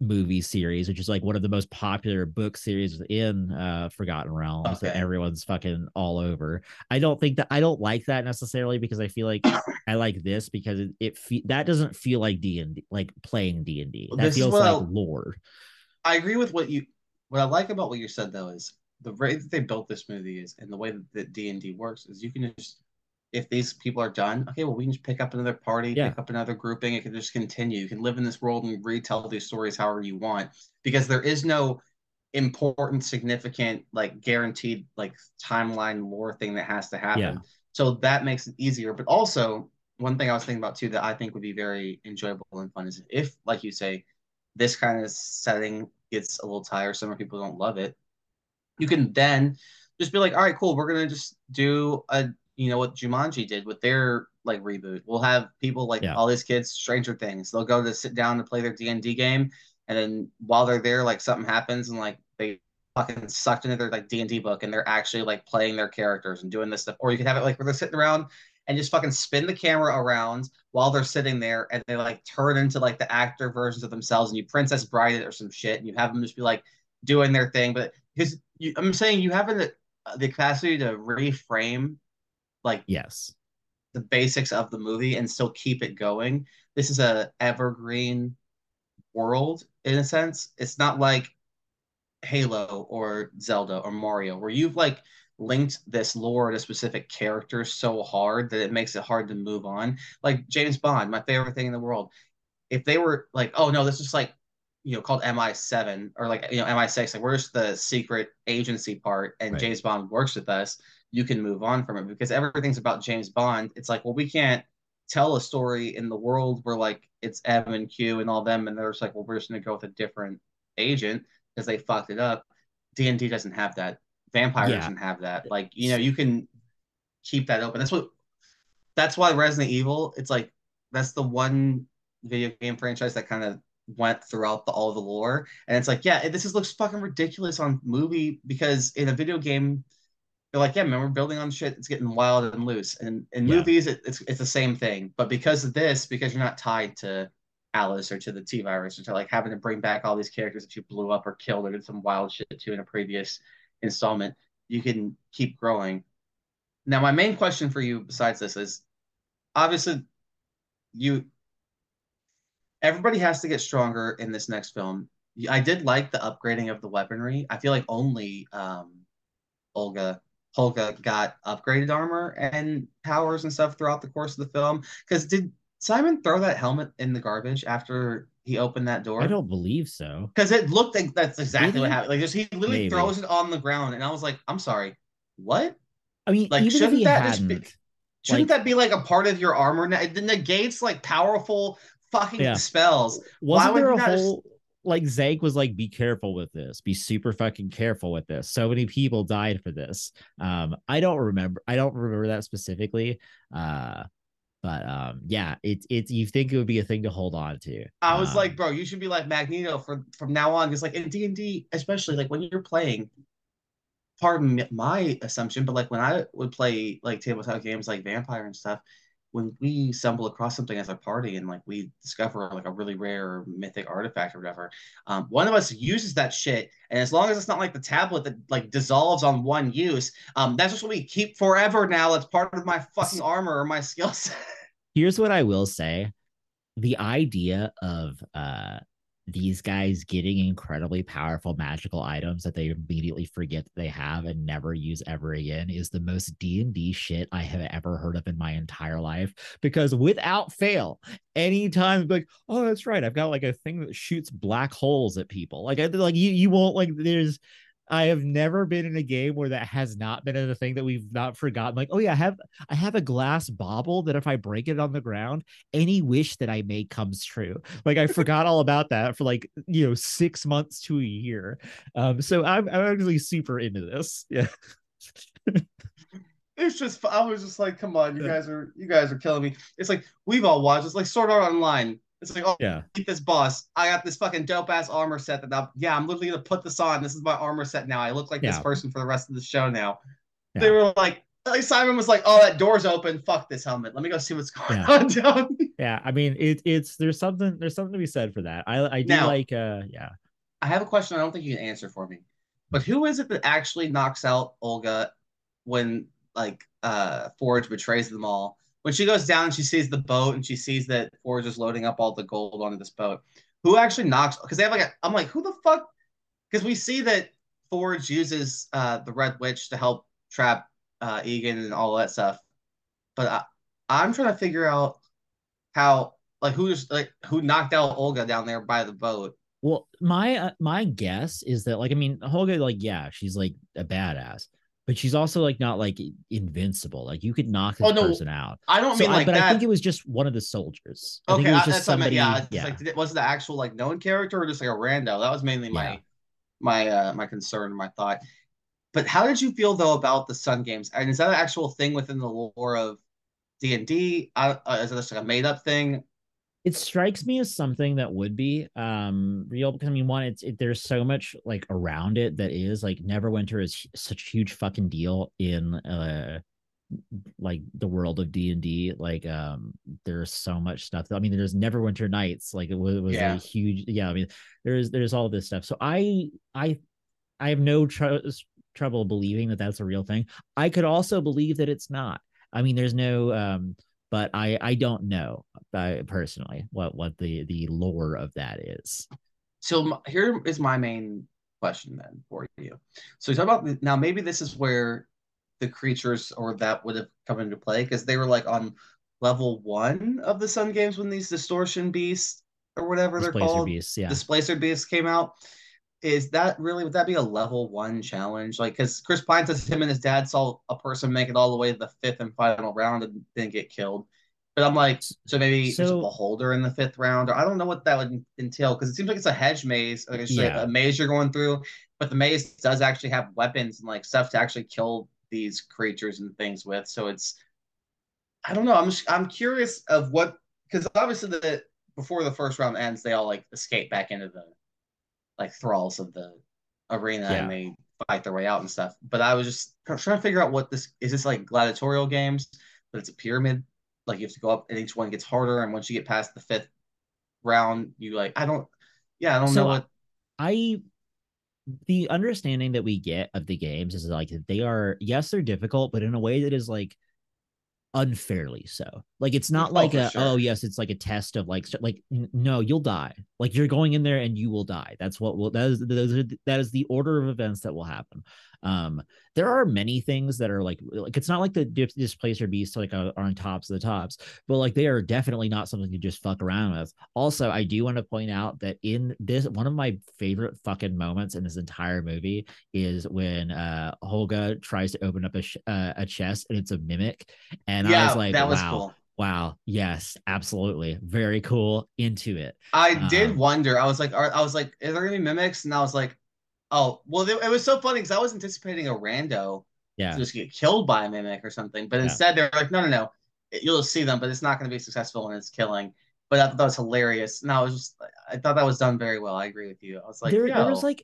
movie series which is like one of the most popular book series in uh forgotten realms that everyone's fucking all over. I don't think that i don't like that necessarily because i feel like i like this because it, it fe- that doesn't feel like d&d like playing d&d that This feels like I'll- lore. I agree with what you. What I like about what you said though is the way that they built this movie is, and the way that D and D works is you can just, if these people are done, okay, well we can just pick up another party, Yeah. pick up another grouping. It can just continue. You can live in this world and retell these stories however you want because there is no important, significant, like guaranteed, like timeline lore thing that has to happen. Yeah. So that makes it easier. But also, one thing I was thinking about too that I think would be very enjoyable and fun is if, like you say, this kind of setting gets a little tiresome or people don't love it, you can then just be like, all right, cool, we're gonna just do a you know what Jumanji did with their like reboot. We'll have people like Yeah. all these kids, Stranger Things. They'll go to sit down to play their D and D game, and then while they're there, like something happens and like they fucking sucked into their like D and D book, and they're actually like playing their characters and doing this stuff. Or you could have it like where they're sitting around and just fucking spin the camera around while they're sitting there, and they like turn into like the actor versions of themselves, and you Princess Bride it or some shit, and you have them just be like doing their thing. But because I'm saying you have the uh, the capacity to reframe like yes the basics of the movie and still keep it going. This is a evergreen world in a sense. It's not like Halo or Zelda or Mario where you've like linked this lore to specific characters so hard that it makes it hard to move on. Like James Bond, my favorite thing in the world. If they were like, oh no, this is like you know called MI7 or like you know MI6, like where's the secret agency part and Right. James Bond works with us, you can move on from it because everything's about James Bond. It's like, well, we can't tell a story in the world where like it's M and Q and all them, and they're just like, well, we're just gonna go with a different agent because they fucked it up. D and D doesn't have that. Vampire Yeah. doesn't have that. Like, you know, you can keep that open. That's what. That's why Resident Evil. It's like that's the one video game franchise that kind of went throughout the, all the lore, and it's like, yeah, this is looks fucking ridiculous on movie because in a video game, they're like, yeah, man, we're building on shit. It's getting wild and loose, and in yeah. movies, it, it's it's the same thing. But because of this, because you're not tied to Alice or to the T virus or to like having to bring back all these characters that you blew up or killed or did some wild shit to in a previous installment, you can keep growing. Now, my main question for you, besides this, is obviously you everybody has to get stronger in this next film. I did like the upgrading of the weaponry. I feel like only um, Olga Holga got upgraded armor and powers and stuff throughout the course of the film. Because did Simon throw that helmet in the garbage after he opened that door? I don't believe so. Because it looked like that's exactly what happened. Like just he literally Maybe. throws it on the ground, and I was like, I'm sorry, what? I mean, like shouldn't that be, shouldn't like, that be like a part of your armor? It negates like powerful fucking yeah. spells. Wasn't Why there a whole just... like Xenk was like, be careful with this, be super fucking careful with this. So many people died for this. Um, I don't remember, I don't remember that specifically. Uh, but um, yeah, it's it's you think it would be a thing to hold on to. I was um, like, bro, you should be like Magneto for from now on. Because like in D and D, especially like when you're playing, pardon my assumption, but like when I would play like tabletop games like Vampire and stuff, when we stumble across something as a party and like we discover like a really rare mythic artifact or whatever, um, one of us uses that shit, and as long as it's not like the tablet that like dissolves on one use, um, that's just what we keep forever now. That's part of my fucking armor or my skill set. Here's what I will say: the idea of uh these guys getting incredibly powerful magical items that they immediately forget that they have and never use ever again is the most D&D shit I have ever heard of in my entire life because without fail anytime like oh that's right I've got like a thing that shoots black holes at people like like you you won't like there's I have never been in a game where that has not been a thing that we've not forgotten. Like, oh yeah, I have I have a glass bauble that if I break it on the ground, any wish that I make comes true. Like I forgot all about that for like you know six months to a year. Um, so I'm I'm actually super into this. Yeah. it's just I was just like, come on, you guys are you guys are killing me. It's like we've all watched. It's like Sword Art Online. It's like, oh, yeah, beat this boss. I got this fucking dope ass armor set that I'm, yeah, I'm literally gonna put this on. This is my armor set now. I look like yeah. this person for the rest of the show now. Yeah. They were like, like Simon was like, "Oh, that door's open. Fuck this helmet. Let me go see what's going yeah. on down." yeah, I mean, it, it's there's something there's something to be said for that. I I do now, like, uh, yeah. I have a question. I don't think you can answer for me, but who is it that actually knocks out Olga when like uh Forge betrays them all? When she goes down she sees the boat and she sees that Forge is loading up all the gold onto this boat, who actually knocks? Because they have like I'm like, who the fuck? Because we see that Forge uses uh, the Red Witch to help trap uh, Edgin and all that stuff, but I, I'm trying to figure out how like who's like who knocked out Olga down there by the boat. Well, my uh, my guess is that like I mean Olga like yeah she's like a badass, but she's also like not like invincible. Like you could knock this oh, no, person out. I don't so mean I, like but that. I think it was just one of the soldiers. I okay, that's somebody, yeah. yeah. Like, it, was the actual like known character or just like a rando? That was mainly my yeah. my uh my concern, my thought. But how did you feel though about the Sun Games? And is that an actual thing within the lore of D and D? Uh, is it just like a made up thing? It strikes me as something that would be um real because I mean one it's it, there's so much like around it that is like Neverwinter is such a huge fucking deal in uh like the world of D&D like um there's so much stuff I mean there's Neverwinter Nights like it was, it was yeah. a huge yeah I mean there's there's all this stuff. So I I I have no tr- trouble believing that that's a real thing. I could also believe that it's not. I mean there's no um but I I don't know uh, personally what what the the lore of that is. So here is my main question then for you. So you talk about now maybe this is where the creatures or that would have come into play because they were like on level one of the Sun games when these distortion beasts or whatever Displacer they're called, beasts, yeah, displacer beasts came out. Is that really would that be a level one challenge? Like, because Chris Pine says him and his dad saw a person make it all the way to the fifth and final round and didn't get killed. But I'm like, so maybe so, there's a beholder in the fifth round, or I don't know what that would entail because it seems like it's a hedge maze, like it's yeah. like a maze you're going through, but the maze does actually have weapons and like stuff to actually kill these creatures and things with. So it's, I don't know. I'm just, I'm curious of what because obviously the before the first round ends, they all like escape back into the like thralls of the arena yeah. and they fight their way out and stuff. But I was just trying to figure out what this is. This like gladiatorial games, but it's a pyramid. Like you have to go up, and each one gets harder. And once you get past the fifth round, you like I don't. Yeah, I don't so know what. I the understanding that we get of the games is like they are yes they're difficult but in a way that is like unfairly so. Like it's not oh, like a oh, sure. oh yes it's like a test of like like no you'll die. Like you're going in there and you will die. That's what will that is that is the order of events that will happen um, there are many things that are like like it's not like the displacer beasts like are, are on tops of the tops, but like they are definitely not something to just fuck around with. Also, I do want to point out that in this one of my favorite fucking moments in this entire movie is when uh Holga tries to open up a sh- uh, a chest and it's a mimic, and yeah, I was like, that was wow. Cool. Wow. Yes, absolutely. Very cool. Into it. I um, did wonder. I was like, are, I was like, are there any mimics? And I was like, Oh well, it was so funny because I was anticipating a rando yeah. to just get killed by a mimic or something, but instead yeah. they're like, no, no, no, you'll see them, but it's not going to be successful when it's killing. But I thought that was hilarious. No, I was just, I thought that was done very well. I agree with you. I was like, there, there was like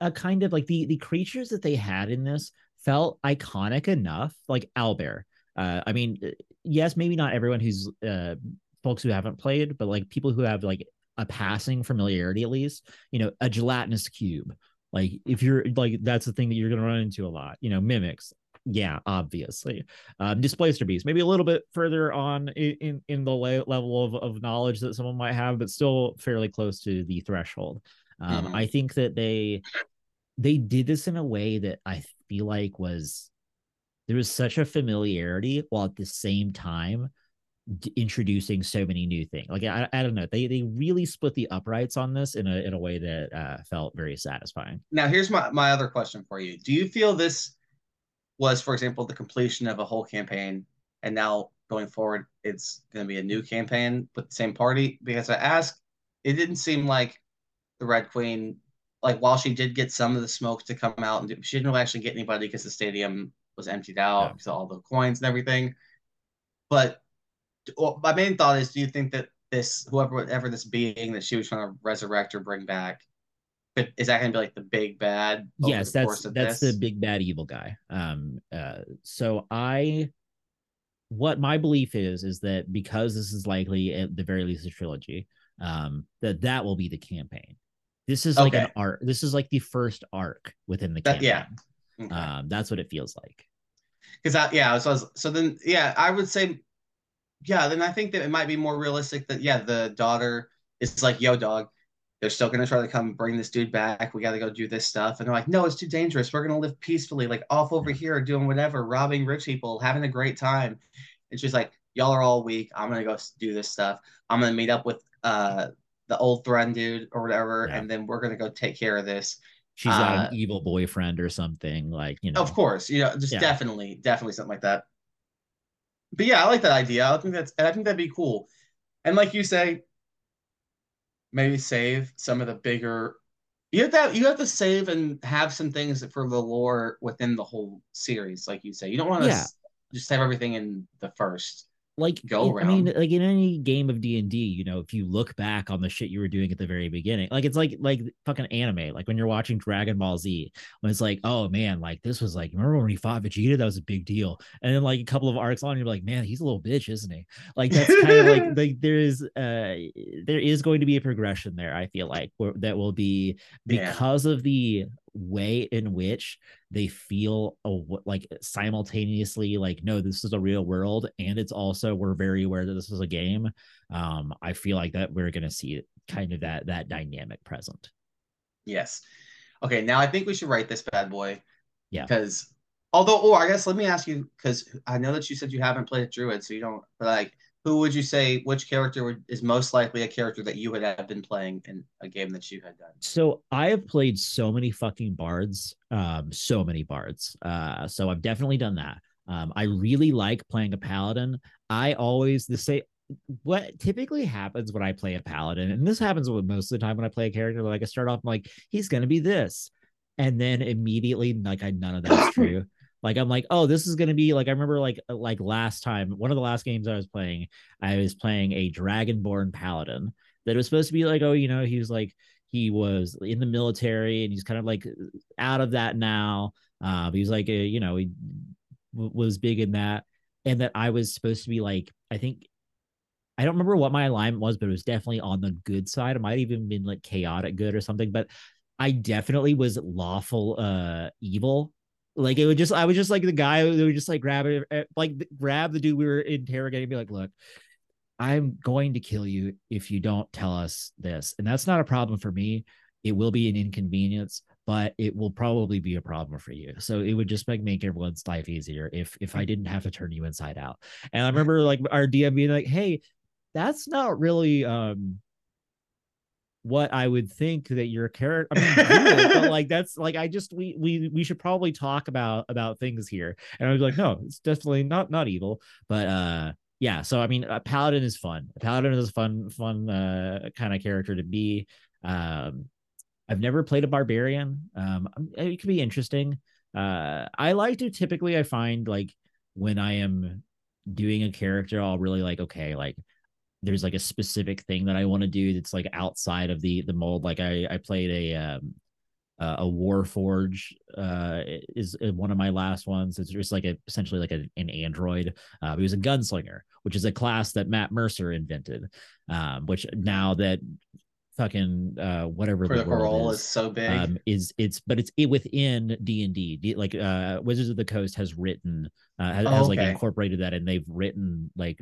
a kind of like the the creatures that they had in this felt iconic enough, like owlbear. Uh, I mean, yes, maybe not everyone who's uh, folks who haven't played, but like people who have like a passing familiarity at least, you know, a gelatinous cube like if you're like that's the thing that you're going to run into a lot you know mimics. Yeah obviously. Um displacer beast maybe a little bit further on in in the level of, of knowledge that someone might have but still fairly close to the threshold. Um mm-hmm. i think that they they did this in a way that i feel like was there was such a familiarity while at the same time introducing so many new things. Like I, I don't know, they they really split the uprights on this in a in a way that uh, felt very satisfying. Now, here's my my other question for you: Do you feel this was, for example, the completion of a whole campaign, and now going forward, it's going to be a new campaign with the same party? Because I ask, it didn't seem like the Red Queen, like while she did get some of the smoke to come out, and she didn't actually get anybody because the stadium was emptied out yeah. because all the coins and everything. But well, my main thought is, do you think that this whoever whatever this being that she was trying to resurrect or bring back, but is that going to be like the big bad? Yes, that's that's this? the big bad evil guy. Um, uh, so I, what my belief is is that because this is likely at the very least a trilogy, um, that that will be the campaign. This is like okay. an arc. This is like the first arc within the campaign. That, yeah, okay. um, that's what it feels like. Because that yeah, so was, so then yeah, I would say yeah, then I think that it might be more realistic that yeah, the daughter is like, yo, dog, they're still gonna try to come bring this dude back. We gotta go do this stuff. And they're like, no, it's too dangerous. We're gonna live peacefully, like off over here, doing whatever, robbing rich people, having a great time. And she's like, y'all are all weak. I'm gonna go do this stuff. I'm gonna meet up with uh the old Thren dude or whatever, yeah. and then we're gonna go take care of this. She's got uh, an evil boyfriend or something, like you know. Of course, you know, just yeah. definitely, definitely something like that but yeah, I like that idea. I think that's and I think that'd be cool. And like you say, maybe save some of the bigger. You have to you have to save and have some things for the lore within the whole series, like you say. You don't want to yeah. just have everything in the first like go around. I mean, like in any game of D and D, you know, if you look back on the shit you were doing at the very beginning, like it's like like fucking anime. Like when you're watching Dragon Ball Z, when it's like, oh man, like this was like, remember when he fought Vegeta? That was a big deal. And then like a couple of arcs on, you're like, man, he's a little bitch, isn't he? Like that's kind of like like there is uh there is going to be a progression there. I feel like where, that will be because yeah. of the way in which they feel a, like simultaneously like no this is a real world and it's also we're very aware that this is a game um i feel like that we're going to see kind of that that dynamic present. Yes. Okay now i think we should write this bad boy yeah. because although or i guess let me ask you because i know that you said you haven't played druid so you don't but like who would you say which character would, is most likely a character that you would have been playing in a game that you had done? So i have played so many fucking bards um so many bards. Uh so i've definitely done that. Um i really like playing a paladin. I always the say what typically happens when i play a paladin and this happens with most of the time when i play a character like i start off I'm like he's gonna be this. And then immediately like i none of that's true like I'm like, oh, this is gonna be like I remember like like last time, one of the last games I was playing, I was playing a Dragonborn Paladin. that was supposed to be like, oh, you know, he was like he was in the military and he's kind of like out of that now. Uh, he was like, a, you know, he w- was big in that, and that I was supposed to be like, I think I don't remember what my alignment was, but it was definitely on the good side. It might even been like chaotic good or something, but I definitely was lawful uh evil. Like it would just I was just like the guy who would just like grab it eh, like grab the dude we were interrogating be like, look, I'm going to kill you if you don't tell us this. And that's not a problem for me. It will be an inconvenience, but it will probably be a problem for you. So it would just like make everyone's life easier if if I didn't have to turn you inside out. And I remember like our DM being like, "Hey, that's not really um what I would think that your character. I mean, but like that's like I just we we we should probably talk about about things here. And I was like, no, it's definitely not not evil, but uh yeah, so I mean, a paladin is fun. A paladin is a fun, fun uh, kind of character to be. Um, I've never played a barbarian. Um, it could be interesting. Uh, I like to typically. I find like when I am doing a character, I'll really like okay, like there's like a specific thing that I want to do that's like outside of the the mold. Like I I played a um uh, a Warforged uh, is one of my last ones. It's just like a, essentially like a, an android. Uh, he was a gunslinger, which is a class that Matt Mercer invented. Um, which now that fucking uh whatever Critical the Role is, is, so big um is it's but it's it within d&d like uh wizards of the coast has written uh has, oh, has like incorporated that and they've written like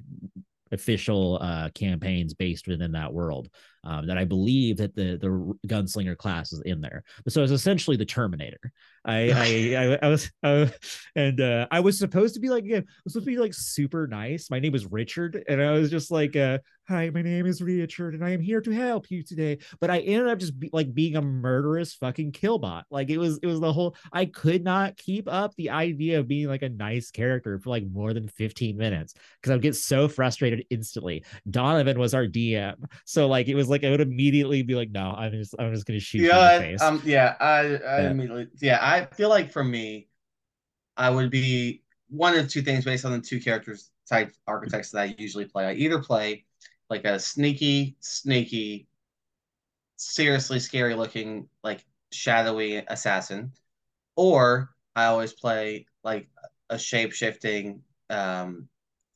official uh, campaigns based within that world. Um, that I believe that the the gunslinger class is in there. So it's essentially the Terminator. I I, I, I was uh, and uh, I was supposed to be like again, I was supposed to be like super nice. My name was Richard, and I was just like, uh, "Hi, my name is Richard, and I am here to help you today." But I ended up just be, like being a murderous fucking killbot. Like it was it was the whole. I could not keep up the idea of being like a nice character for like more than fifteen minutes because I would get so frustrated instantly. Donovan was our DM, so like it was like I would immediately be like, "No, I'm just I'm just gonna shoot yeah, you in the face." Um, yeah, I I yeah. immediately yeah I feel like for me, I would be one of two things based on the two characters type architects that I usually play. I either play like a sneaky, sneaky, seriously scary looking, like shadowy assassin, or I always play like a shape shifting, um,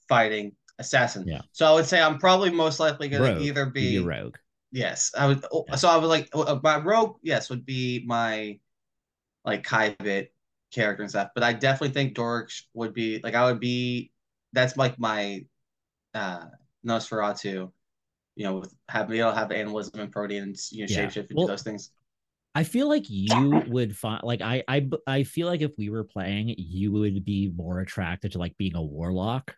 fighting assassin. Yeah. So I would say I'm probably most likely going to either be, be rogue. Yes, I would. Oh, yeah. So I would like uh, my rogue. Yes, would be my like Khyvit character and stuff. But I definitely think Doric would be like I would be that's like my uh Nosferatu, you know, with have you know have animalism and proteins, you know, yeah. shapeshift and well, those things. I feel like you would find like I I I feel like if we were playing, you would be more attracted to like being a warlock,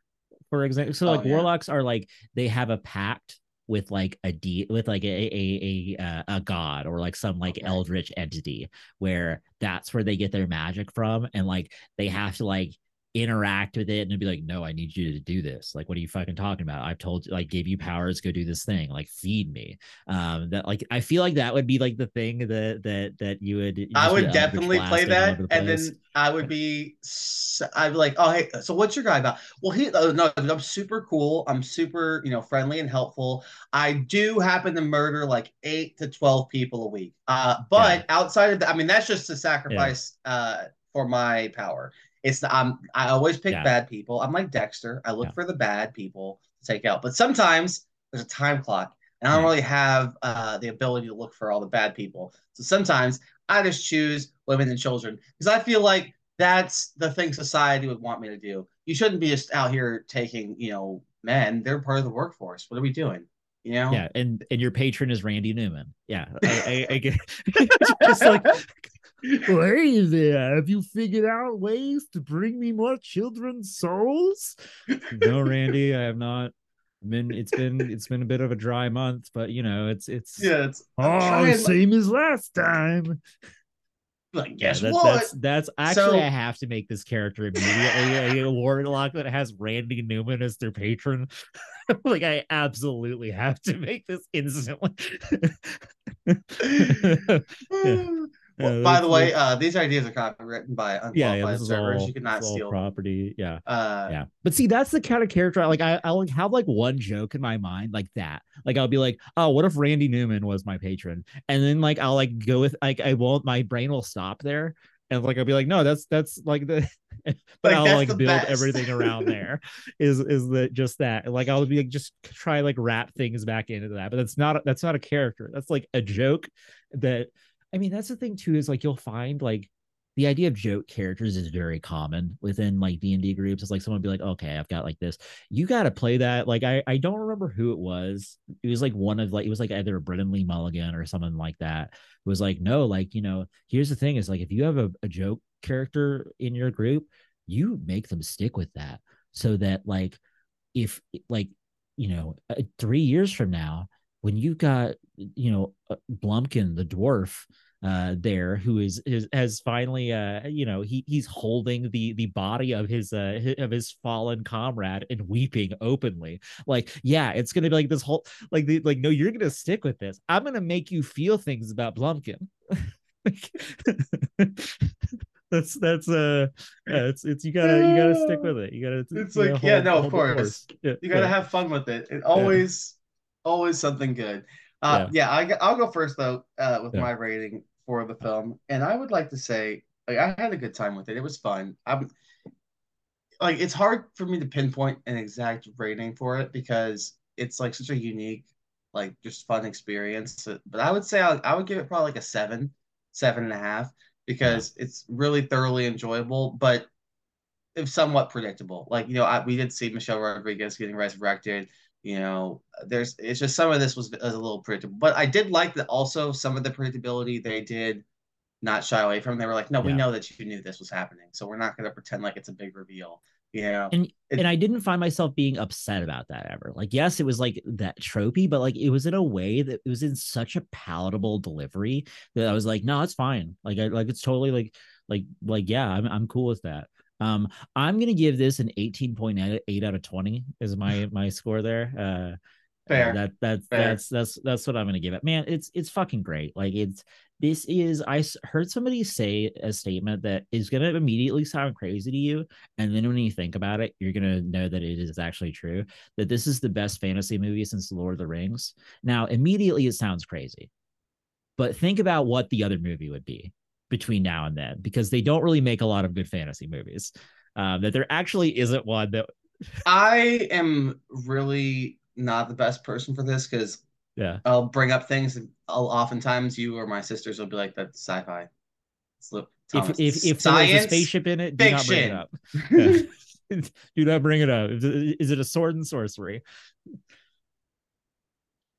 for example. So oh, like yeah. warlocks are like they have a pact with like a a d with like a a a, uh, a god or like some like okay. eldritch entity where that's where they get their magic from and like they have to like interact with it and be like, no, I need you to do this. Like, what are you fucking talking about? I've told you, like, gave you powers, go do this thing, like, feed me. Um, that like, I feel like that would be like the thing that that that you would. You I would definitely play that, the and then I would be, I'd be like, oh hey, so what's your guy about? Well, he, oh, no, I'm super cool. I'm super, you know, friendly and helpful. I do happen to murder like eight to twelve people a week. Uh, but yeah. outside of that, I mean, that's just a sacrifice. Yeah. Uh, for my power it's the, I'm I always pick yeah. bad people. I'm like Dexter. I look yeah. for the bad people to take out. But sometimes there's a time clock, and I don't really have uh, the ability to look for all the bad people. So sometimes I just choose women and children because I feel like that's the thing society would want me to do. You shouldn't be just out here taking, you know, men. They're part of the workforce. What are we doing? You know? Yeah, and and your patron is Randy Newman. Yeah, I, I, I get just like hey there, have you figured out ways to bring me more children's souls? no, Randy, I have not. I mean, it's been it's been a bit of a dry month, but you know, it's it's yeah, it's oh, same like... as last time. Like, guess yeah, what? That's, that's actually so... I have to make this character immediately a warlock that has Randy Newman as their patron. like I absolutely have to make this instantly. yeah. Well, by the way, uh, these ideas are copywritten by unqualified yeah, yeah, observers. All, you cannot steal property. Yeah, uh, yeah. But see, that's the kind of character. I, like I, I'll have like one joke in my mind like that. Like I'll be like, oh, what if Randy Newman was my patron? And then like I'll like go with like I won't. My brain will stop there, and like I'll be like, no, that's that's like the. but like, I'll like build best. everything around there. is is that just that? Like I'll be like just try like wrap things back into that, but that's not that's not a character. That's like a joke that I mean, that's the thing too, is like you'll find like the idea of joke characters is very common within like d&d groups. It's like someone be like okay i've got like this. You got to play that. Like I, I don't remember who it was. It was like one of like it was like either brennan lee mulligan or someone like that it was like no like you know here's the thing is like if you have a, a joke character in your group you make them stick with that so that like if like you know uh, three years from now when you got you know uh, Blumpkin the dwarf uh there who is, is has finally uh you know he he's holding the the body of his uh his, of his fallen comrade and weeping openly. Like yeah it's gonna be like this whole like the like no you're gonna stick with this. I'm gonna make you feel things about Blumpkin. That's that's uh yeah, it's it's you gotta you gotta stick with it. You gotta it's like yeah no of course. yeah, you gotta yeah. have fun with it. It always always something good. Uh, yeah, yeah I, will go first though uh, with yeah. my rating for the film, and I would like to say like, I had a good time with it. It was fun. I'm like it's hard for me to pinpoint an exact rating for it because it's like such a unique, like just fun experience. But I would say I, I would give it probably like a seven, seven and a half because yeah. it's really thoroughly enjoyable, but it's somewhat predictable. Like you know, I, we did see Michelle Rodriguez getting resurrected you know there's it's just some of this was, a little predictable but i did like that also some of the predictability they did not shy away from. They were like no yeah. we know that you knew this was happening so we're not going to pretend like it's a big reveal you know? And it, and i didn't find myself being upset about that ever. Like yes it was like that tropey but like it was in a way that it was in such a palatable delivery that i was like no it's fine. Like I, like it's totally like like like yeah i'm, I'm cool with that um, I'm gonna give this an 18.8 out of 20 is my my score there. Uh, Fair. Uh, that that's Fair. that's that's that's what I'm gonna give it. Man, it's it's fucking great. Like it's this is I heard somebody say a statement that is gonna immediately sound crazy to you, and then when you think about it, you're gonna know that it is actually true. That this is the best fantasy movie since Lord of the Rings. Now, immediately it sounds crazy, but think about what the other movie would be between now and then because they don't really make a lot of good fantasy movies. Um, that there actually isn't one that. I am really not the best person for this because yeah, I'll bring up things. And I'll oftentimes you or my sisters will be like, "That's sci-fi." If if, if Science, a spaceship in it, do fiction. not bring it up. Yeah. do not bring it up. Is it a sword and sorcery?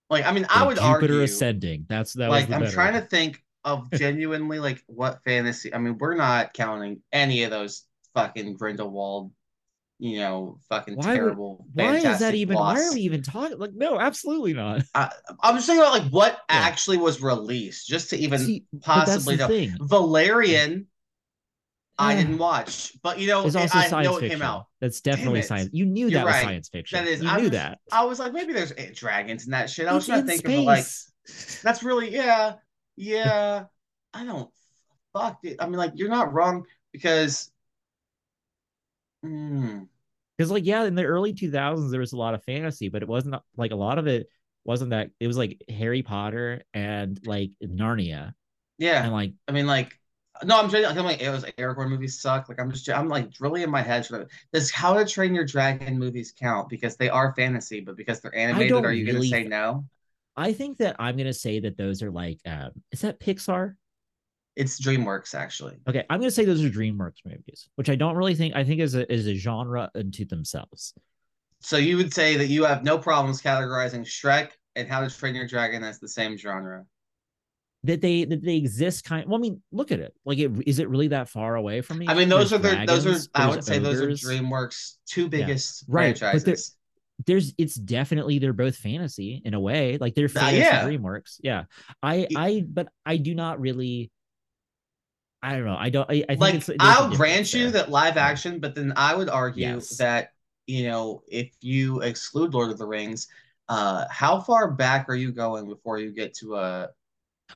Like, I mean, I would Jupiter argue ascending. That's that. Like, I'm trying to think of genuinely like what fantasy. I mean, we're not counting any of those fucking Grindelwald, you know, fucking why terrible. Would, why is that even? Why are we even talking? Like, no, absolutely not. I, am just thinking about like what yeah. actually was released, just to even See, possibly know. Thing. Valerian. I didn't watch, but you know, it's also I science know fiction. it came out. That's definitely science. You knew You're that right. was science fiction. That is, you I knew was, that. I was like, maybe there's eh, dragons and that shit. I was trying to think space. of like, that's really yeah yeah, I don't fuck it. I mean, like you're not wrong because because mm. like yeah, in the early 2000s there was a lot of fantasy, but it wasn't like a lot of it wasn't that it was like Harry Potter and like Narnia. Yeah, and like I mean like no, I'm just I'm like it was Aragorn movies suck. Like I'm just I'm like really in my head. Does How to Train Your Dragon movies count because they are fantasy, but because they're animated, are you really, gonna say no? I think that I'm gonna say that those are like, um, is that Pixar? It's DreamWorks actually. Okay, I'm gonna say those are DreamWorks movies, which I don't really think. I think is a is a genre unto themselves. So you would say that you have no problems categorizing Shrek and How to Train Your Dragon as the same genre. That they that they exist kind. Well, I mean, look at it. Like, it, is it really that far away from me? I mean, those there's are the those are I would say ogres. those are DreamWorks two biggest yeah. right, franchises there's it's definitely they're both fantasy in a way like they're uh, fantasy uh, yeah. dreamworks yeah i i but i do not really i don't know i don't i, I like it's, i'll grant you that live action but then i would argue yes. that you know if you exclude lord of the rings uh how far back are you going before you get to a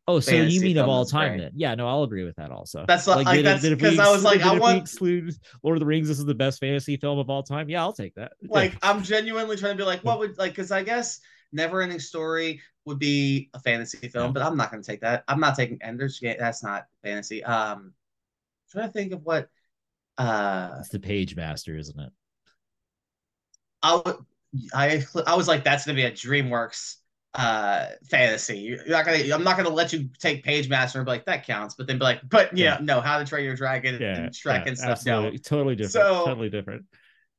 Oh, so you mean of all time great. then? Yeah, no, I'll agree with that also. That's like, like that's because I was like, I want exclude Lord of the Rings. This is the best fantasy film of all time. Yeah, I'll take that. Like, yeah. I'm genuinely trying to be like, what would like? Because I guess Never Ending Story would be a fantasy film, yeah. but I'm not going to take that. I'm not taking Ender's Game. That's not fantasy. Um, I'm trying to think of what. Uh, it's the Page Master, isn't it? I I I was like, that's gonna be a DreamWorks uh fantasy. You're not gonna I'm not gonna let you take Page Master and be like that counts, but then be like, but yeah, yeah. no, How to Train Your Dragon yeah, and Shrek yeah, and stuff. Absolutely. No. Totally different. So, totally different.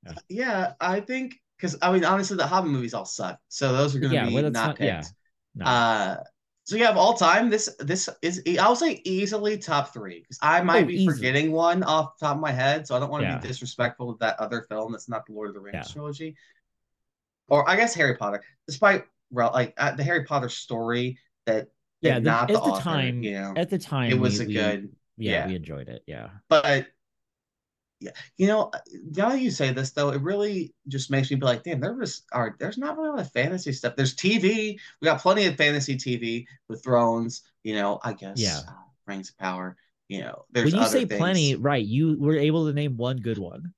Yeah, yeah I think because I mean honestly the Hobbit movies all suck. So those are gonna be well, not, not picked. Yeah. No. Uh so yeah, of all time, this this is I'll say easily top three because I might oh, be easy. forgetting one off the top of my head, so I don't want to be disrespectful with that other film that's not the Lord of the Rings trilogy, or I guess Harry Potter. Despite like uh, the Harry Potter story that yeah, the, not at the, author, time, you know, at the time, it was we, a good. We, yeah, yeah, we enjoyed it. Yeah, but yeah, you know, now you say this though, it really just makes me be like, damn, there was are there's not really a lot of fantasy stuff. There's TV. We got plenty of fantasy TV with Thrones. You know, I guess. Yeah. Uh, Rings of Power. You know, there's when you say things. plenty, right? You were able to name one good one.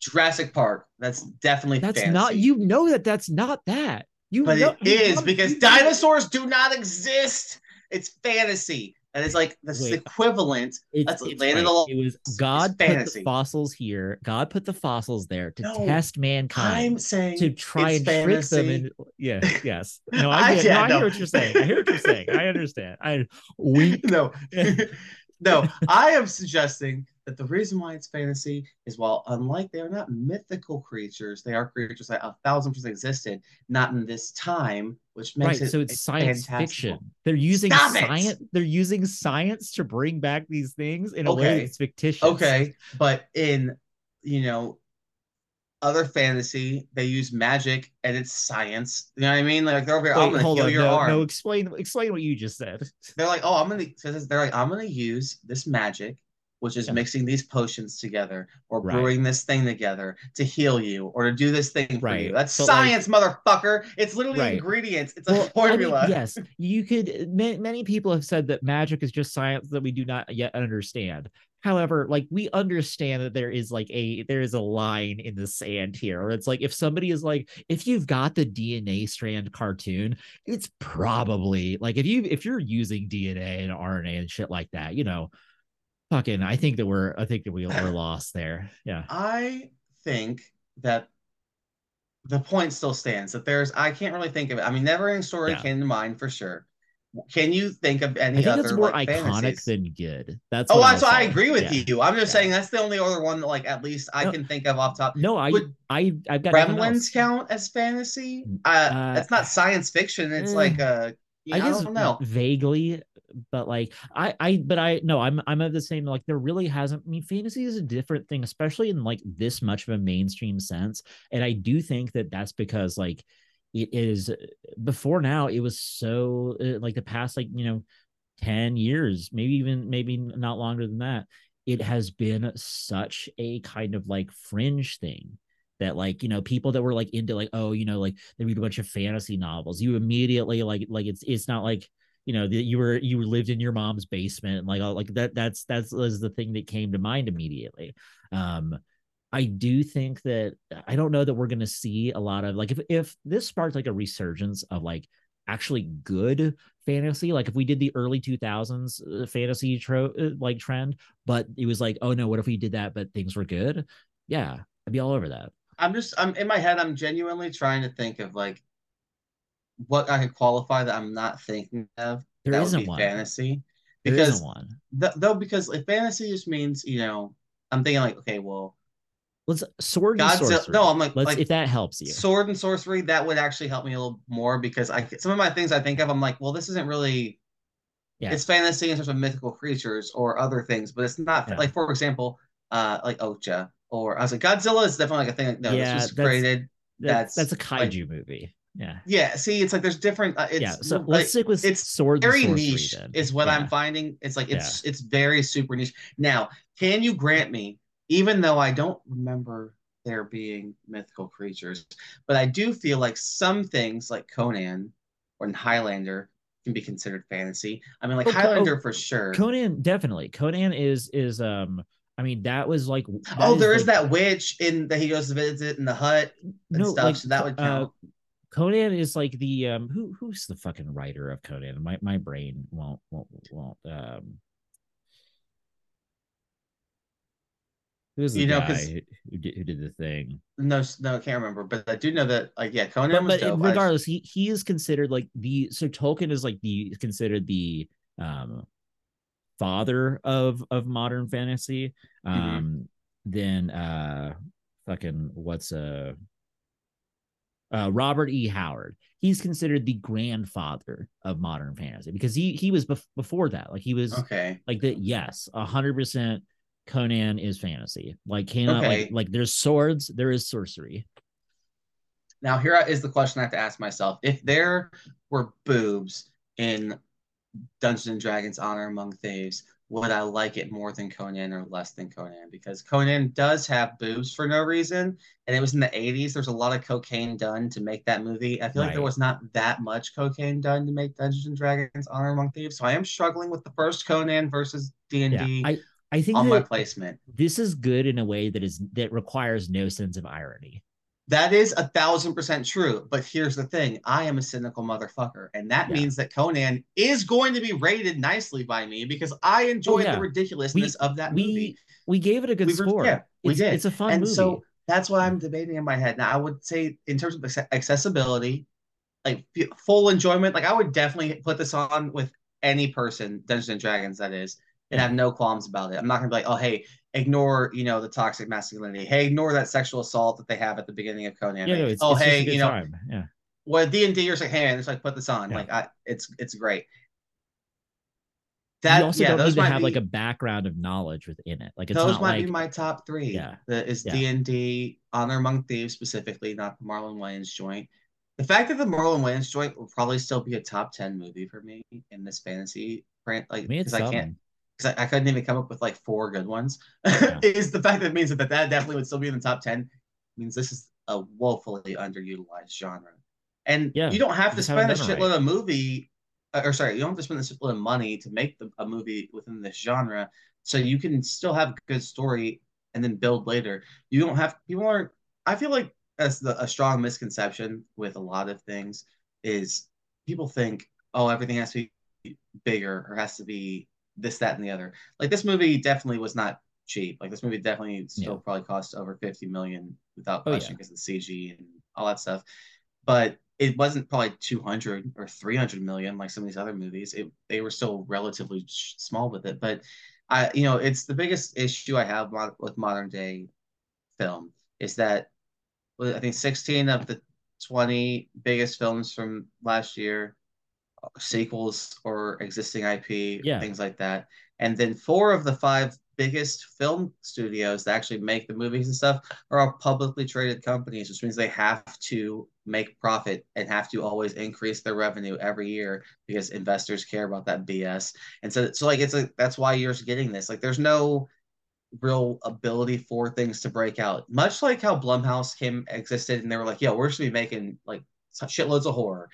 Jurassic Park. That's definitely that's fantasy. not. You know that that's not that. You but know, it is because dinosaurs do not exist. It's fantasy. And it's like the equivalent. It's, that's it's right. it was God put the fossils here. God put the fossils there to no, test mankind. I'm saying to try and fantasy. trick them. And yeah, yes. No, I, I, yeah, no, I hear what you're saying. I hear what you're saying. I understand. I we no, no. I am suggesting that the reason why it's fantasy is while unlike they are not mythical creatures, they are creatures that a thousand percent existed, not in this time, which makes right, it so it's science fiction. They're using Stop science. It! They're using science to bring back these things in a okay. way that's fictitious. Okay, but in you know other fantasy, they use magic and it's science. You know what I mean? Like they're over here, Wait, I'm gonna heal on, your no, arm. No, explain explain what you just said. They're like, oh, I'm gonna. They're like, I'm gonna use this magic which is yeah. mixing these potions together or right. brewing this thing together to heal you or to do this thing for you. That's but science, like, motherfucker. It's literally right. ingredients. It's well, a formula. I mean, yes, you could. Many people have said that magic is just science that we do not yet understand. However, like we understand that there is like a there is a line in the sand here. Or it's like if somebody is like, if you've got the DNA strand cartoon, it's probably like if you if you're using DNA and RNA and shit like that, you know, fucking I think that we're I think that we we're lost there. Yeah. I think that the point still stands that there's I can't really think of it. I mean, Never Ending Story yeah. came to mind for sure. Can you think of any I think other it's more like, iconic fantasies? than good. That's oh, that's why I agree with yeah. you. I'm just yeah. saying that's the only other one that like at least I no, can think of off top. No, I Would I I've got Gremlins count as fantasy. Uh, uh, it's not science fiction. It's uh, like a I, I don't know. vaguely but like I I but I no I'm I'm of the same like there really hasn't I mean fantasy is a different thing especially in like this much of a mainstream sense and I do think that that's because like it is before now it was so uh, like the past like you know 10 years maybe even maybe not longer than that it has been such a kind of like fringe thing that like you know people that were like into like oh you know like they read a bunch of fantasy novels you immediately like like it's it's not like you know that you were you lived in your mom's basement and like like that that's that's was the thing that came to mind immediately. Um i do think that i don't know that we're going to see a lot of like if if this sparked like a resurgence of like actually good fantasy like if we did the early 2000s uh, fantasy tro- uh, like trend but it was like oh no what if we did that but things were good? Yeah i'd be all over that i'm just i'm in my head i'm genuinely trying to think of like what I could qualify that I'm not thinking of. There that isn't one. fantasy. Because one. Th- though because if fantasy just means, you know, I'm thinking like, okay, well let's sword God's and sorcery. No, I'm like, let's, like if that helps you. Sword and sorcery, that would actually help me a little more because I some of my things I think of, I'm like, well, this isn't really yeah. it's fantasy in terms of mythical creatures or other things, but it's not yeah. like for example, uh like Okja or I was like Godzilla is definitely like a thing. No, yeah, this was created. That's that's, that's a kaiju like, movie. Yeah. Yeah. See, it's like there's different. Uh, it's, yeah. So like, let's stick with it's swords. Very niche then. is what yeah. I'm finding. It's like it's yeah. it's very super niche. Now, can you grant me, even though I don't remember there being mythical creatures, but I do feel like some things like Conan or Highlander can be considered fantasy. I mean, like Highlander oh, for sure. Conan definitely. Conan is is um. I mean, that was like. That oh, there is like, that witch in that he goes to visit in the hut and no, stuff. Like, so that would uh, count. Uh, Conan is like the um who who's the fucking writer of Conan? My my brain won't won't won't um Who's the you know, guy who did, who did the thing? No, no, I can't remember, but I do know that, like, yeah, Conan but, but regardless, he he is considered like the so Tolkien is like the considered the um father of of modern fantasy. Mm-hmm. Um, then uh, fucking what's a uh, uh, Robert E. Howard. He's considered the grandfather of modern fantasy because he he was bef- before that. Like he was okay. Like that. Yes, a hundred percent Conan is fantasy. Like cannot okay. like like there's swords, there is sorcery. Now here is the question I have to ask myself: If there were boobs in Dungeons and Dragons Honor Among Thieves, would I like it more than Conan or less than Conan? Because Conan does have boobs for no reason, and it was in the '80s. There's a lot of cocaine done to make that movie. I feel right. like there was not that much cocaine done to make Dungeons and Dragons Honor Among Thieves, so I am struggling with the first Conan versus D and D. I think on my placement. This is good in a way that is that requires no sense of irony. That is a thousand percent true. But here's the thing I am a cynical motherfucker. And that yeah. means that Conan is going to be rated nicely by me because I enjoyed oh, yeah. the ridiculousness we, of that we, movie. We gave it a good we score. yeah, we it's, did. It's a fun and movie. So that's why I'm debating in my head. Now, I would say, in terms of accessibility, like full enjoyment, like I would definitely put this on with any person, Dungeons and Dragons, that is and have no qualms about it. I'm not gonna be like, oh hey, ignore you know the toxic masculinity. Hey, ignore that sexual assault that they have at the beginning of Conan. Yeah, no, it's, oh it's hey, you know, time. yeah. Well, D and D, you're like, hey, man, just like put this on. Yeah. Like, I, it's it's great. That you also yeah, don't need to have be, like a background of knowledge within it. Like, it's those might like, be my top three. Yeah, is D and D, Honor Among Thieves specifically, not the Marlon Wayans joint. The fact that the Marlon Wayans joint will probably still be a top ten movie for me in this fantasy print, like because I, I can't because I, I, couldn't even come up with like four good ones, yeah. is the fact that means that that definitely would still be in the top 10 means this is a woefully underutilized genre. And yeah, you don't have to spend a shitload right. of movie, uh, or sorry, you don't have to spend a shitload of money to make the, a movie within this genre. So you can still have a good story and then build later. You don't have, people aren't, I feel like as the, a strong misconception with a lot of things is people think, oh, everything has to be bigger or has to be this, that, and the other. Like this movie definitely was not cheap. Like this movie definitely still yeah. probably cost over 50 million without question because oh, yeah. of the CG and all that stuff. But it wasn't probably 200 or 300 million like some of these other movies. It, they were still relatively small with it. But I, you know, it's the biggest issue I have with modern day film is that I think 16 of the 20 biggest films from last year sequels or existing IP, yeah. things like that. And then four of the five biggest film studios that actually make the movies and stuff are all publicly traded companies, which means they have to make profit and have to always increase their revenue every year because investors care about that BS. And so, so like it's like that's why you're getting this. Like, there's no real ability for things to break out. Much like how Blumhouse came existed, and they were like, "Yo, we're just be making like shitloads of horror."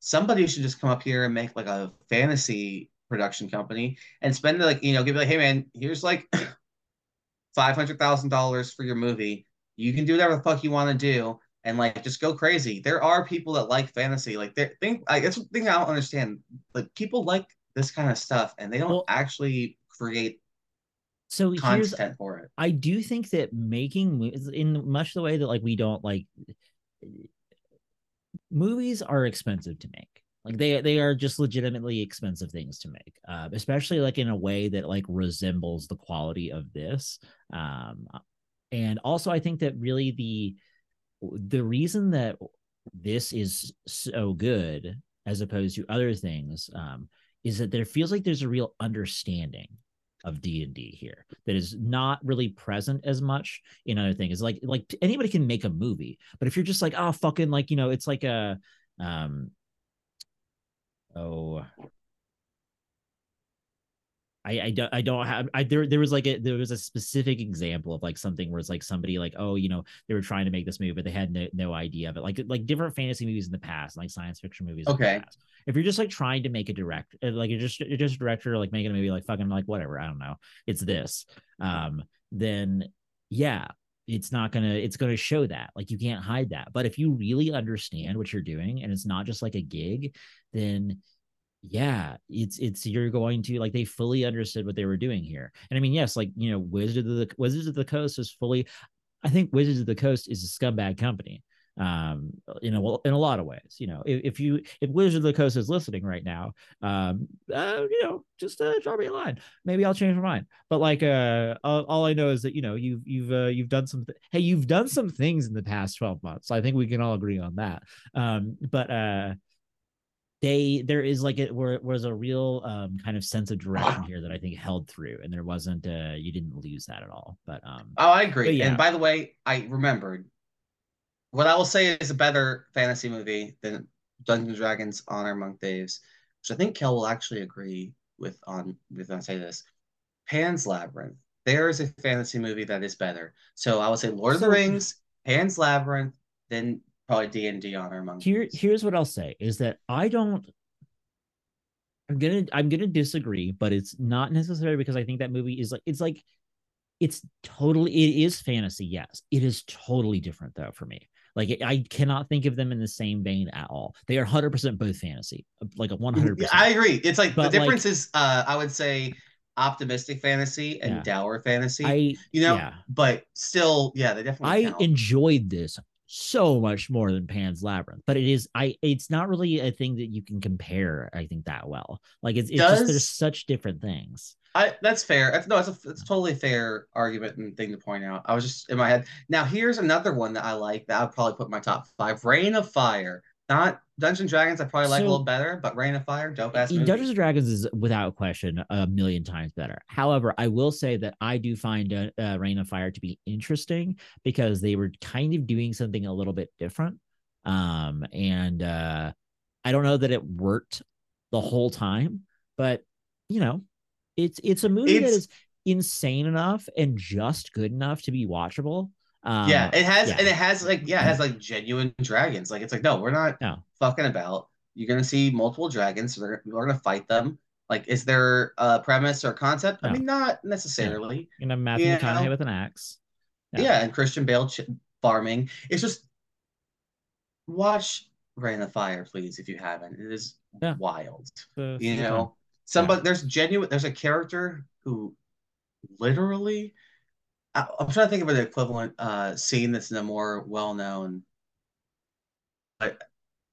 Somebody should just come up here and make like a fantasy production company and spend like you know give like hey man here's like five hundred thousand dollars for your movie. You can do whatever the fuck you want to do and like just go crazy. There are people that like fantasy like they think I guess the thing I don't understand. Like people like this kind of stuff and they don't well, actually create so content for it. I do think that making movies in much the way that like we don't like movies are expensive to make. Like they they are just legitimately expensive things to make uh, especially like in a way that like resembles the quality of this. Um and also i think that really the the reason that this is so good as opposed to other things um is that there feels like there's a real understanding of D&D here that is not really present as much in other things. Like like anybody can make a movie, but if you're just like, oh fucking like, you know, it's like a um oh I, I don't I don't have I there there was like a there was a specific example of like something where it's like somebody like oh you know they were trying to make this movie but they had no, no idea of it. Like like different fantasy movies in the past like science fiction movies okay. if you're just like trying to make a direct uh, like you're just you're just a director like making a movie like fucking like whatever I don't know it's this um then yeah it's not gonna it's gonna show that like you can't hide that. But if you really understand what you're doing and it's not just like a gig then yeah it's it's you're going to like they fully understood what they were doing here. And i mean yes like you know wizards of the wizards of the coast is fully i think wizards of the coast is a scumbag company um you know in a lot of ways you know. If, if you if wizards of the coast is listening right now um uh, you know just uh, drop me a line. Maybe i'll change my mind. But like uh all, all i know is that you know you've you've uh, you've done some th- hey you've done some things in the past 12 months. I think we can all agree on that. Um but uh they there is like it where was a real um kind of sense of direction here that I think held through, and there wasn't uh you didn't lose that at all. But um oh, I agree. Yeah. And by the way, I remembered what I will say is a better fantasy movie than Dungeons Dragons Honor Among Thieves, which I think Kel will actually agree with on with I say this. Pan's Labyrinth. There is a fantasy movie that is better. So I would say Lord of the Rings, Pan's Labyrinth, then probably D and D honor among here. Here's what I'll say is that I don't. I'm gonna I'm gonna disagree, but it's not necessary because I think that movie is like it's like it's totally it is fantasy. Yes, it is totally different though for me. Like I cannot think of them in the same vein at all. They are 100% both fantasy, like a 100%. I agree. It's like but the difference like, is uh I would say optimistic fantasy and yeah. dour fantasy. I, you know, yeah. but still, yeah, they definitely. I count. enjoyed this so much more than Pan's Labyrinth. But it is I it's not really a thing that you can compare, I think, that well. Like it's, it's Does, just there's such different things. I that's fair. That's, no, it's a it's a totally fair argument and thing to point out. I was just in my head. Now here's another one that I like that I'd probably put my top five. Reign of Fire. Not Dungeons and Dragons, I probably so, like a little better, but Reign of Fire, dope ass. Dungeons and Dragons is without question a million times better. However, I will say that I do find uh, uh, Reign of Fire to be interesting because they were kind of doing something a little bit different. Um, and uh, I don't know that it worked the whole time, but you know, it's it's a movie it's, that is insane enough and just good enough to be watchable um, yeah, it has, yeah. and it has like, yeah, it has like genuine dragons. Like, it's like, no, we're not no. fucking about. You're gonna see multiple dragons. So they're, we're gonna fight them. Like, is there a premise or concept? No. I mean, not necessarily. Yeah. You know, Matthew you McConaughey know? with an axe. Yeah. yeah, and Christian Bale ch- farming. It's just watch Reign of Fire, please, if you haven't. It is wild. Uh, you know, somebody there's genuine. There's a character who literally I, am trying to think of an equivalent uh, scene that's in a more well known. But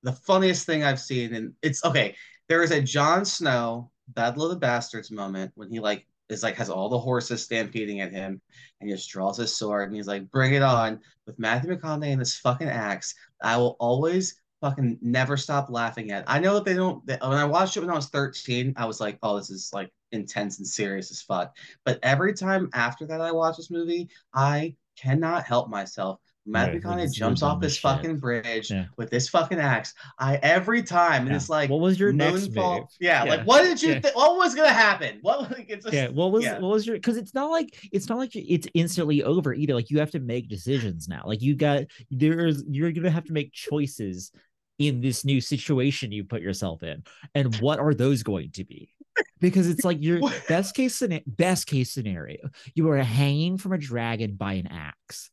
the funniest thing I've seen, and it's okay. There is a Jon Snow Battle of the Bastards moment when he like is like has all the horses stampeding at him, and he just draws his sword and he's like, "Bring it on!" With Matthew McConaughey and this fucking axe, I will always fucking never stop laughing at. I know that they don't. They, when I watched it when I was 13, I was like, "Oh, this is like intense and serious as fuck. But every time after that I watch this movie, I cannot help myself. Matthew right, McConaughey jumps off this shit. fucking bridge yeah. with this fucking axe. I every time, and yeah. it's like, what was your next move? Yeah, yeah, like what did you? Th- what was gonna happen? What like it's yeah. What was what was your? Because it's not like it's not like it's instantly over either. Like you have to make decisions now. Like you got there's you're gonna have to make choices in this new situation you put yourself in, and what are those going to be? Because it's like your best case scenario best case scenario you are hanging from a dragon by an axe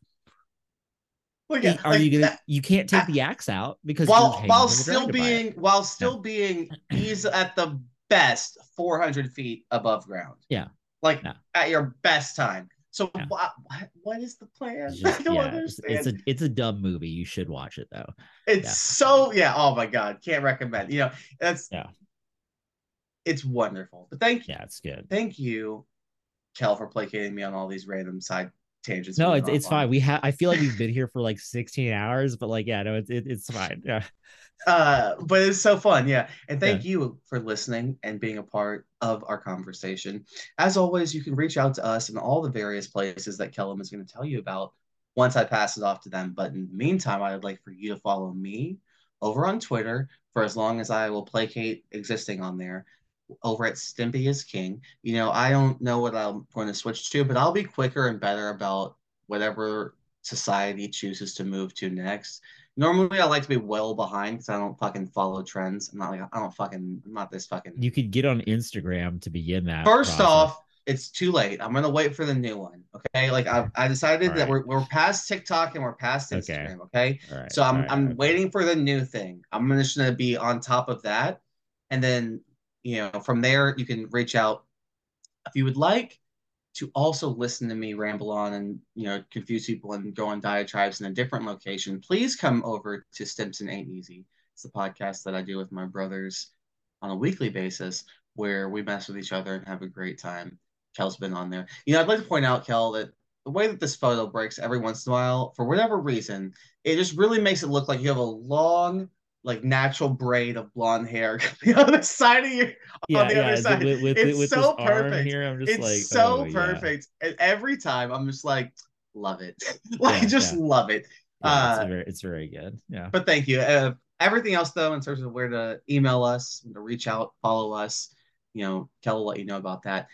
well, yeah, are like you gonna that, you can't take uh, the axe out because while while still being while still being he's at the best 400 feet above ground yeah like at your best time so yeah. what, what is the plan? Just, I don't yeah, understand. It's a it's a dumb movie. You should watch it though. It's yeah. so yeah. Oh my god, can't recommend. You know that's yeah it's wonderful. But thank you. yeah, it's good. Thank you, Kel, for placating me on all these random side tangents. No, it's, it's fine. We have. I feel like we've been here for like 16 hours, but like, yeah, no, it's it, it's fine. Yeah. Uh, but it's so fun, yeah. And thank yeah. you for listening and being a part of our conversation. As always, you can reach out to us in all the various places that Kelham is going to tell you about once I pass it off to them. But in the meantime, I would like for you to follow me over on Twitter for as long as I will placate existing on there over at Stimpy is King. You know, I don't know what I'm going to switch to, but I'll be quicker and better about whatever society chooses to move to next. Normally, I like to be well behind because I don't fucking follow trends. I'm not like I don't fucking I'm not this fucking. You could get on Instagram to begin that. First process. off, it's too late. I'm gonna wait for the new one. Okay, like I, I decided right. that we're, we're past TikTok and we're past Instagram. Okay, okay? so I'm right. I'm waiting for the new thing. I'm just gonna be on top of that, and then you know from there you can reach out if you would like to also listen to me ramble on and you know confuse people and go on diatribes in a different location. Please come over to Stimson Ain't Easy. It's the podcast that I do with my brothers on a weekly basis where we mess with each other and have a great time Kel's been on there. You know, I'd like to point out, Kel, that the way that this photo breaks every once in a while, for whatever reason, it just really makes it look like you have a long, like natural braid of blonde hair on the side of your yeah, on the yeah, other side. With, with, it's with so perfect. Here, I'm just it's like, so oh, perfect. Yeah. And every time I'm just like, love it. like just love it. Uh, it's, very, it's very good. Yeah. But thank you. Uh, everything else though, in terms of where to email us, to reach out, follow us, you know, Kel will let you know about that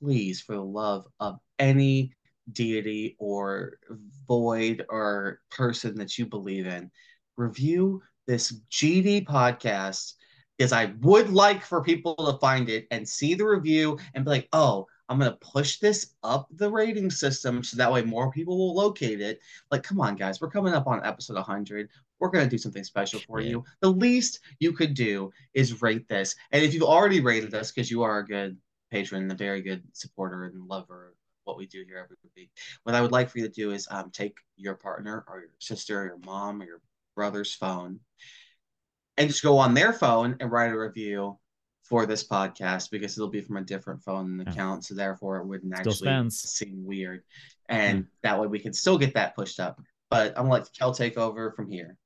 please, for the love of any deity or void or person that you believe in, review this GD podcast because I would like for people to find it and see the review and be like, oh, I'm going to push this up the rating system so that way more people will locate it. Like, come on, guys, we're coming up on episode 100. We're going to do something special for you. The least you could do is rate this. And if you've already rated us because you are a good patron a very good supporter and lover of what we do here every week. What I would like for you to do is um, take your partner or your sister or your mom or your brother's phone and just go on their phone and write a review for this podcast because it'll be from a different phone account. So therefore it wouldn't still actually spends. seem weird. And that way we can still get that pushed up. But I'm gonna let Kel take over from here.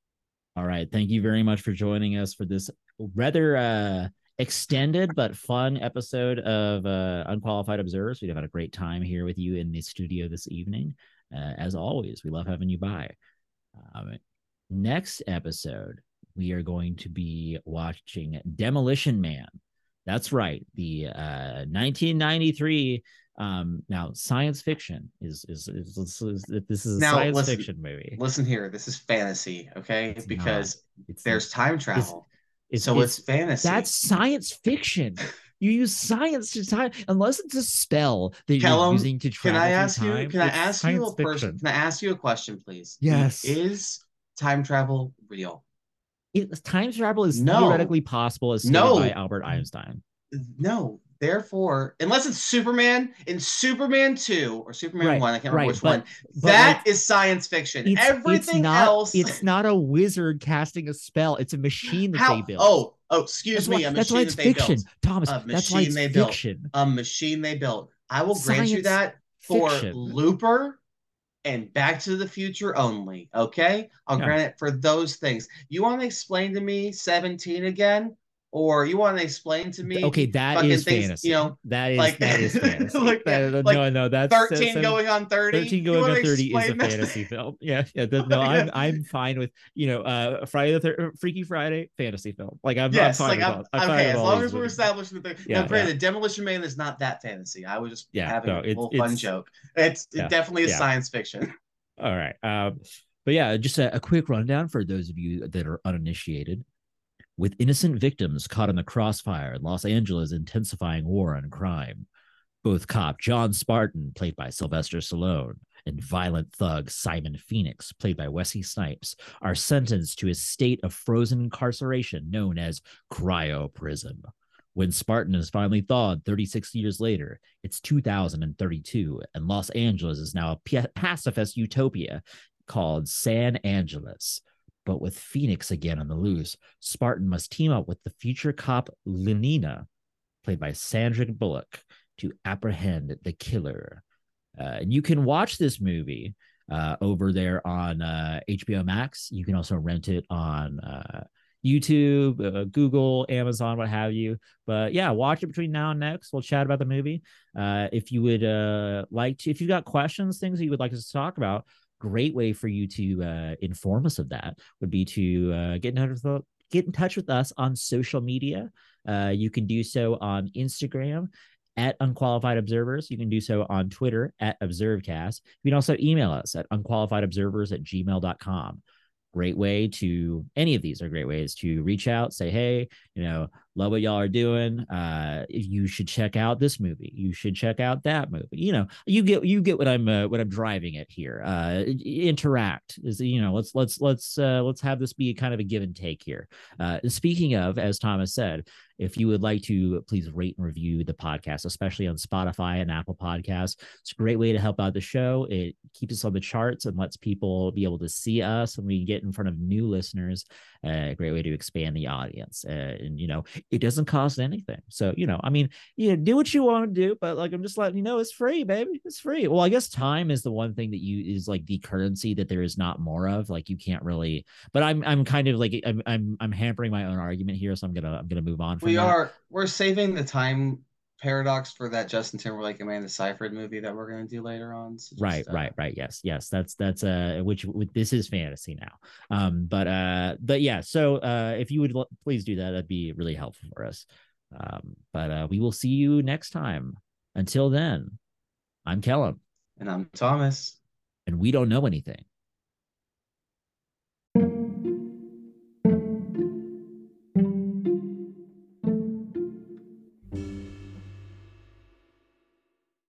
All right. Thank you very much for joining us for this rather uh extended but fun episode of uh, Unqualified Observers. We've had a great time here with you in the studio this evening. Uh, as always, we love having you by. Um, next episode, we are going to be watching Demolition Man. That's right, the uh, 1993. Um, now, science fiction is is, is, is, is this is a now, science listen, fiction movie. Listen here, this is fantasy, okay? It's because there's time travel it's, so it's, it's fantasy. That's science fiction. You use science to time unless it's a spell that Callum, you're using to travel. Can I ask time, you? Can I ask you a person? Can I ask you a question, please? Yes. Is time travel real? It, time travel is no. theoretically possible as stated no. by Albert Einstein. No, Therefore, unless it's Superman in Superman 2 or Superman right, 1, I can't remember right, which but, one, but that like, is science fiction. It's, Everything it's not, else. It's not a wizard casting a spell, it's a machine that How, they built. Oh, oh, excuse that's me. Why, that's why it's fiction, built. Thomas. A that's why it's they fiction. Built. A machine they built. I will science grant you that for fiction. Looper and Back to the Future only. Okay, I'll yeah. grant it for those things. You want to explain to me 17 again? Or you want to explain to me okay that is things, fantasy. you know that is like that is fantasy. like, that, like no no that's 13 going on 30 13 going on 30 is a fantasy film. Yeah yeah the, no i'm i'm fine with you know uh friday the thir- freaky friday fantasy film. Like i'm, yes, I'm fine like with I'm, all, okay as long as we're establishing the thing yeah, now, yeah. the demolition man is not that fantasy. I was just yeah, having no, a little fun joke. It's it definitely is science fiction. All right um but yeah just a, a quick rundown for those of you that are uninitiated with innocent victims caught in the crossfire, in Los Angeles intensifying war on crime. Both cop John Spartan, played by Sylvester Stallone, and violent thug Simon Phoenix, played by Wesley Snipes, are sentenced to a state of frozen incarceration known as cryo prison. When Spartan is finally thawed 36 years later, it's 2032, and Los Angeles is now a pacifist utopia called San Angeles, but with Phoenix again on the loose, Spartan must team up with the future cop Lenina, played by Sandra Bullock, to apprehend the killer. Uh, and you can watch this movie uh, over there on uh, HBO Max. You can also rent it on uh, YouTube, uh, Google, Amazon, what have you. But yeah, watch it between now and next. We'll chat about the movie. Uh, if you would like to, if you've got questions, things that you would like us to talk about, great way for you to uh, inform us of that would be to uh, get in touch with get in touch with us on social media. Uh, you can do so on Instagram at unqualified observers. You can do so on Twitter at observecast. You can also email us at unqualifiedobservers at gmail.com great way to any of these are great ways to reach out say hey you know love what y'all are doing uh you should check out this movie you should check out that movie you know you get you get what i'm uh, what i'm driving at here uh interact is you know let's let's let's uh let's have this be kind of a give and take here uh speaking of as thomas said if you would like to please rate and review the podcast, especially on Spotify and Apple Podcasts, it's a great way to help out the show. It keeps us on the charts and lets people be able to see us when we get in front of new listeners. Uh, a great way to expand the audience. Uh, and, you know, it doesn't cost anything. So, you know, I mean, you know, do what you want to do, but like, I'm just letting you know it's free, baby. It's free. Well, I guess time is the one thing that you is like the currency that there is not more of. Like, you can't really, but I'm, I'm kind of like, I'm, I'm, I'm hampering my own argument here. So I'm going to, I'm going to move on we that. are we're saving the time paradox for that Justin Timberlake Amanda Seyfried movie that we're going to do later on. So just, right, uh, right, right. Yes, yes. That's that's uh which with this is fantasy now. Um, but uh, but yeah. So uh, if you would l- please do that, that'd be really helpful for us. Um, but uh, we will see you next time. Until then, I'm Kelham, and I'm Thomas, and we don't know anything.